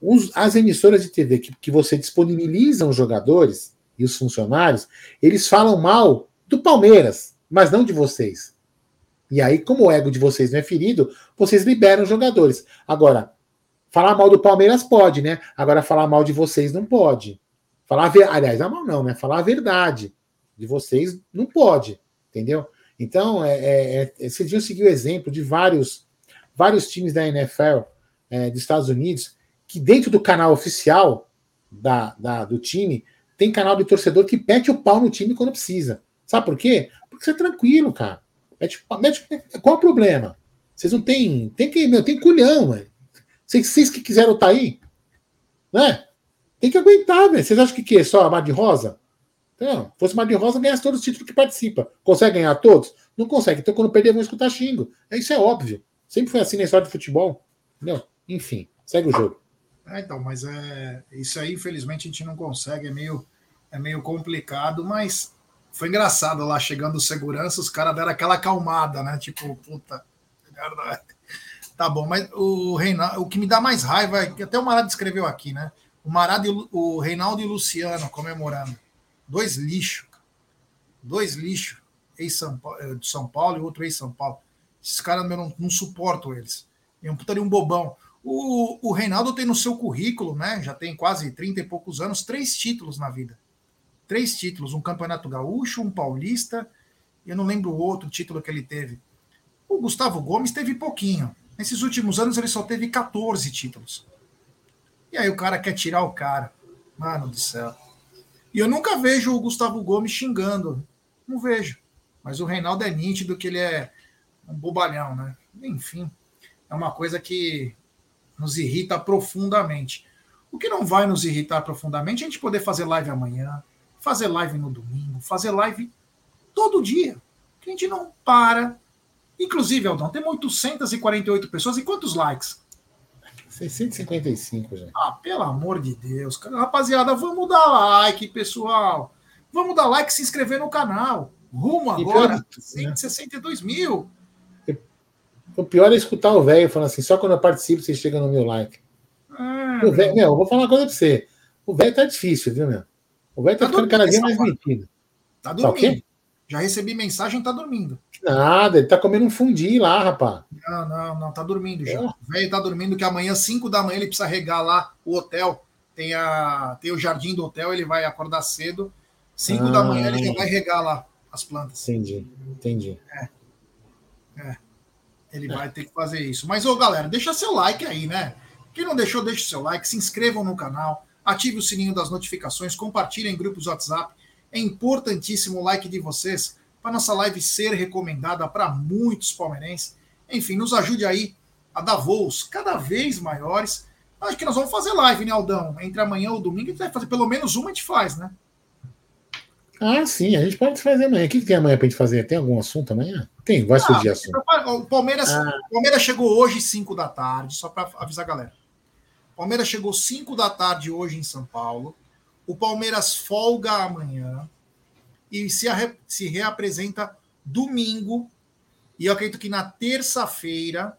os, as emissoras de TV que, que você disponibiliza os jogadores e os funcionários, eles falam mal do Palmeiras, mas não de vocês. E aí, como o ego de vocês não é ferido, vocês liberam os jogadores. Agora, falar mal do Palmeiras pode, né? Agora, falar mal de vocês não pode. Falar, aliás, mal não, né? Falar a verdade de vocês não pode, entendeu? Então, é, é, é, vocês deviam seguir o exemplo de vários, vários times da NFL é, dos Estados Unidos, que dentro do canal oficial da, da, do time, tem canal de torcedor que pete o pau no time quando precisa. Sabe por quê? Porque você é tranquilo, cara. É tipo, qual o problema? Vocês não têm. Tem que. Meu, tem culhão, velho. Vocês, vocês que quiseram estar tá aí, né? Tem que aguentar, velho. Vocês acham que, que é só a Mar de Rosa? Não, fosse Mar de Rosa, ganhasse todos os títulos que participa. Consegue ganhar todos? Não consegue. Então, quando perder, vão escutar xingo. É, isso é óbvio. Sempre foi assim na história de futebol. Entendeu? Enfim, segue o jogo. É, então, mas é, isso aí, infelizmente, a gente não consegue. É meio, é meio complicado, mas foi engraçado lá chegando segurança, os caras deram aquela acalmada, né? Tipo, puta. Tá bom, mas o Reinaldo, o que me dá mais raiva é que até o Marado escreveu aqui, né? O Marado, o Reinaldo e o Luciano comemorando. Dois lixos. Dois lixos. Ex-São Paulo, eh, de São Paulo e outro ex-São Paulo. Esses caras eu não, não suporto eles. É um putaria um bobão. O, o Reinaldo tem no seu currículo, né? Já tem quase 30 e poucos anos, três títulos na vida. Três títulos: um campeonato gaúcho, um paulista, e eu não lembro o outro título que ele teve. O Gustavo Gomes teve pouquinho. Nesses últimos anos ele só teve 14 títulos. E aí o cara quer tirar o cara. Mano do céu. E eu nunca vejo o Gustavo Gomes xingando. Não vejo. Mas o Reinaldo é nítido que ele é um bobalhão, né? Enfim, é uma coisa que nos irrita profundamente. O que não vai nos irritar profundamente é a gente poder fazer live amanhã, fazer live no domingo, fazer live todo dia. Que a gente não para. Inclusive, Aldão, tem 848 pessoas e quantos likes? 655, gente. Ah, pelo amor de Deus. Rapaziada, vamos dar like, pessoal. Vamos dar like e se inscrever no canal. Rumo agora, 162 né? mil. O pior é escutar o velho falando assim, só quando eu participo você chega no meu like. Ah, o véio, meu, eu vou falar uma coisa pra você. O velho tá difícil, viu, meu? O velho tá, tá ficando cada dia mais metido. Tá, tá dormindo. Tá Já recebi mensagem, tá dormindo. Nada, ele tá comendo um fundi lá, rapaz. Não, não, não, tá dormindo já. É. O velho tá dormindo que amanhã, 5 da manhã, ele precisa regar lá o hotel. Tem, a, tem o jardim do hotel, ele vai acordar cedo. 5 ah. da manhã ele já vai regar lá as plantas. Entendi, entendi. É. É. Ele vai ter que fazer isso. Mas, ô, galera, deixa seu like aí, né? Quem não deixou, deixa seu like, se inscrevam no canal, ative o sininho das notificações, compartilhem em grupos WhatsApp. É importantíssimo o like de vocês para nossa live ser recomendada para muitos palmeirenses. Enfim, nos ajude aí a dar voos cada vez maiores. Acho que nós vamos fazer live, né, Aldão? Entre amanhã ou domingo, a gente vai fazer pelo menos uma, a gente faz, né? Ah, sim, a gente pode fazer amanhã. O que, tem amanhã para a gente fazer? Tem algum assunto amanhã? Tem, vai ah, surgir assunto. O Palmeiras, ah. Palmeiras chegou hoje 5 da tarde, só para avisar a galera. O Palmeiras chegou 5 da tarde hoje em São Paulo. O Palmeiras folga amanhã e se, se reapresenta domingo. E eu acredito que na terça-feira,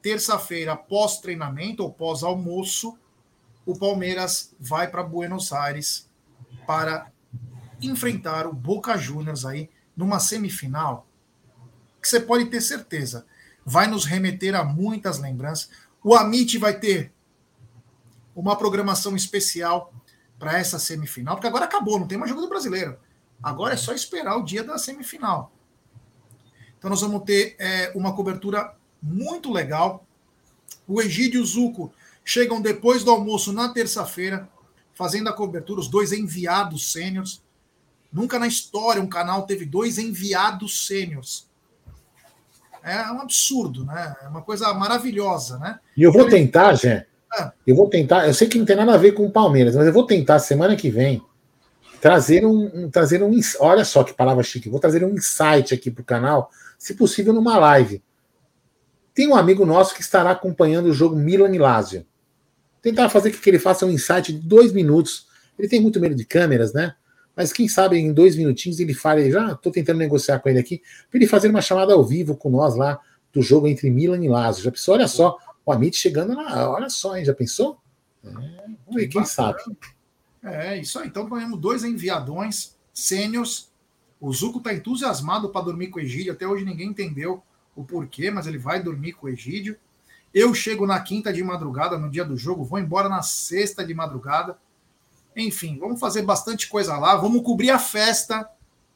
terça-feira, pós-treinamento ou pós-almoço, o Palmeiras vai para Buenos Aires para enfrentar o Boca Juniors aí numa semifinal que você pode ter certeza vai nos remeter a muitas lembranças. O Amit vai ter uma programação especial para essa semifinal, porque agora acabou, não tem mais jogo do brasileiro. Agora é só esperar o dia da semifinal. Então nós vamos ter é, uma cobertura muito legal. O Egídio e o Zuco chegam depois do almoço na terça-feira, fazendo a cobertura, os dois enviados sêniores. Nunca na história um canal teve dois enviados sêniores. É um absurdo, né? É uma coisa maravilhosa, né? E eu vou tentar, Jé. Eu vou tentar. Eu sei que não tem nada a ver com o Palmeiras, mas eu vou tentar semana que vem trazer um, um trazer um. Olha só que palavra chique. Vou trazer um insight aqui para o canal, se possível numa live. Tem um amigo nosso que estará acompanhando o jogo Milan e Lazio. Tentar fazer que ele faça um insight de dois minutos. Ele tem muito medo de câmeras, né? Mas quem sabe em dois minutinhos ele fale, já estou tentando negociar com ele aqui, para ele fazer uma chamada ao vivo com nós lá do jogo entre Milan e Lazio. Já pensou? Olha só, o Amit chegando lá, olha só, hein? Já pensou? É, vamos ver, quem sabe. É, isso aí. Então ganhamos dois enviadões sênios. O Zuco está entusiasmado para dormir com o Egídio. Até hoje ninguém entendeu o porquê, mas ele vai dormir com o Egídio. Eu chego na quinta de madrugada, no dia do jogo, vou embora na sexta de madrugada. Enfim, vamos fazer bastante coisa lá. Vamos cobrir a festa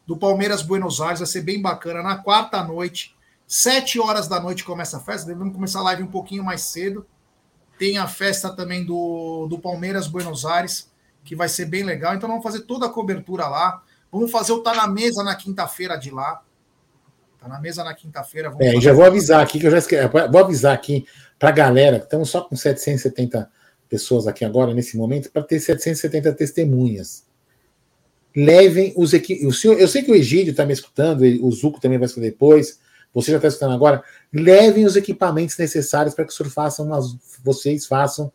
do Palmeiras Buenos Aires. Vai ser bem bacana. Na quarta noite, sete horas da noite começa a festa. Devemos começar a live um pouquinho mais cedo. Tem a festa também do, do Palmeiras Buenos Aires, que vai ser bem legal. Então vamos fazer toda a cobertura lá. Vamos fazer o Tá na Mesa na quinta-feira de lá. Tá na mesa na quinta-feira. É, já vou avisar aqui, que eu já esqueci. Vou avisar aqui para a galera, que estamos só com 770 pessoas aqui agora, nesse momento, para ter 770 testemunhas. Levem os equipamentos. Eu sei que o Egídio está me escutando, o Zuco também vai escutar depois, você já está escutando agora. Levem os equipamentos necessários para que façam umas, vocês façam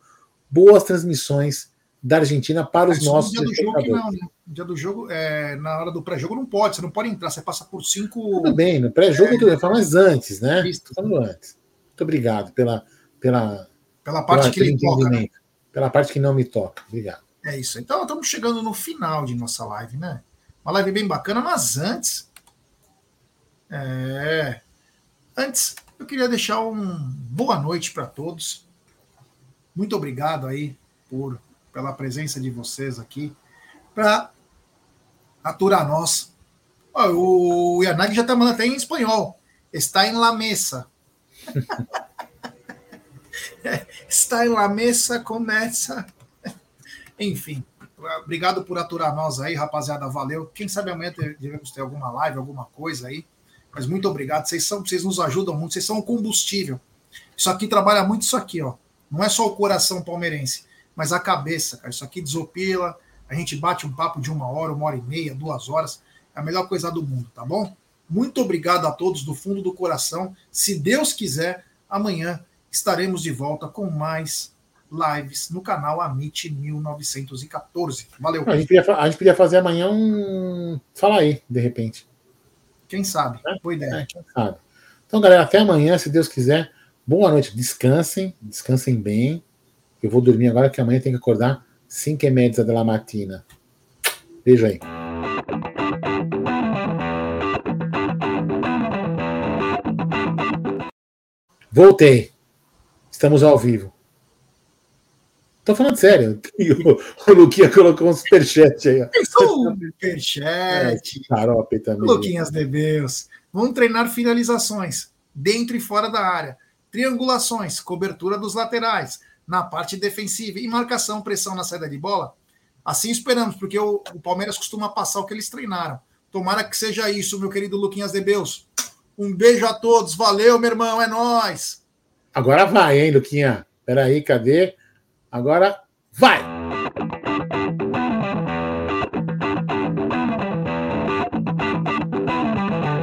boas transmissões da Argentina para os nossos dia do jogo não, né? dia do jogo, é, na hora do pré-jogo não pode, você não pode entrar, você passa por cinco. Tudo bem, no pré-jogo é, tudo mas antes, né? Falando antes. Muito obrigado pela pela pela parte pela, que lhe toca, né? pela parte que não me toca. Obrigado. É isso. Então estamos chegando no final de nossa live, né? Uma live bem bacana, mas antes é, antes eu queria deixar um boa noite para todos. Muito obrigado aí por pela presença de vocês aqui, para aturar nós. o Yanagi já está mandando até em espanhol. Está em la mesa. Está em la mesa, começa. Enfim, obrigado por aturar nós aí, rapaziada. Valeu. Quem sabe amanhã devemos ter alguma live, alguma coisa aí. Mas muito obrigado. Vocês, são, vocês nos ajudam muito, vocês são o combustível. Isso aqui trabalha muito isso aqui, ó. Não é só o coração palmeirense mas a cabeça, cara. Isso aqui desopila, a gente bate um papo de uma hora, uma hora e meia, duas horas. É a melhor coisa do mundo, tá bom? Muito obrigado a todos do fundo do coração. Se Deus quiser, amanhã estaremos de volta com mais lives no canal Amit 1914. Valeu. A gente, podia, a gente podia fazer amanhã um. Fala aí, de repente. Quem sabe? É? Boa ideia. É, quem sabe. Então, galera, até amanhã, se Deus quiser. Boa noite. Descansem, descansem bem. Eu vou dormir agora que amanhã tem que acordar 5 e meia da matina. Beijo aí. Voltei. Estamos ao vivo. Tô falando sério. O, o Luquinha colocou um superchat aí. Superchat. É, também. Luquinhas de Deus. Vamos treinar finalizações dentro e fora da área. Triangulações, cobertura dos laterais, na parte defensiva e marcação, pressão na saída de bola. Assim esperamos, porque o, o Palmeiras costuma passar o que eles treinaram. Tomara que seja isso, meu querido Luquinhas de. Um beijo a todos. Valeu, meu irmão. É nós. Agora vai, hein, Luquinha? Peraí, cadê? Agora vai!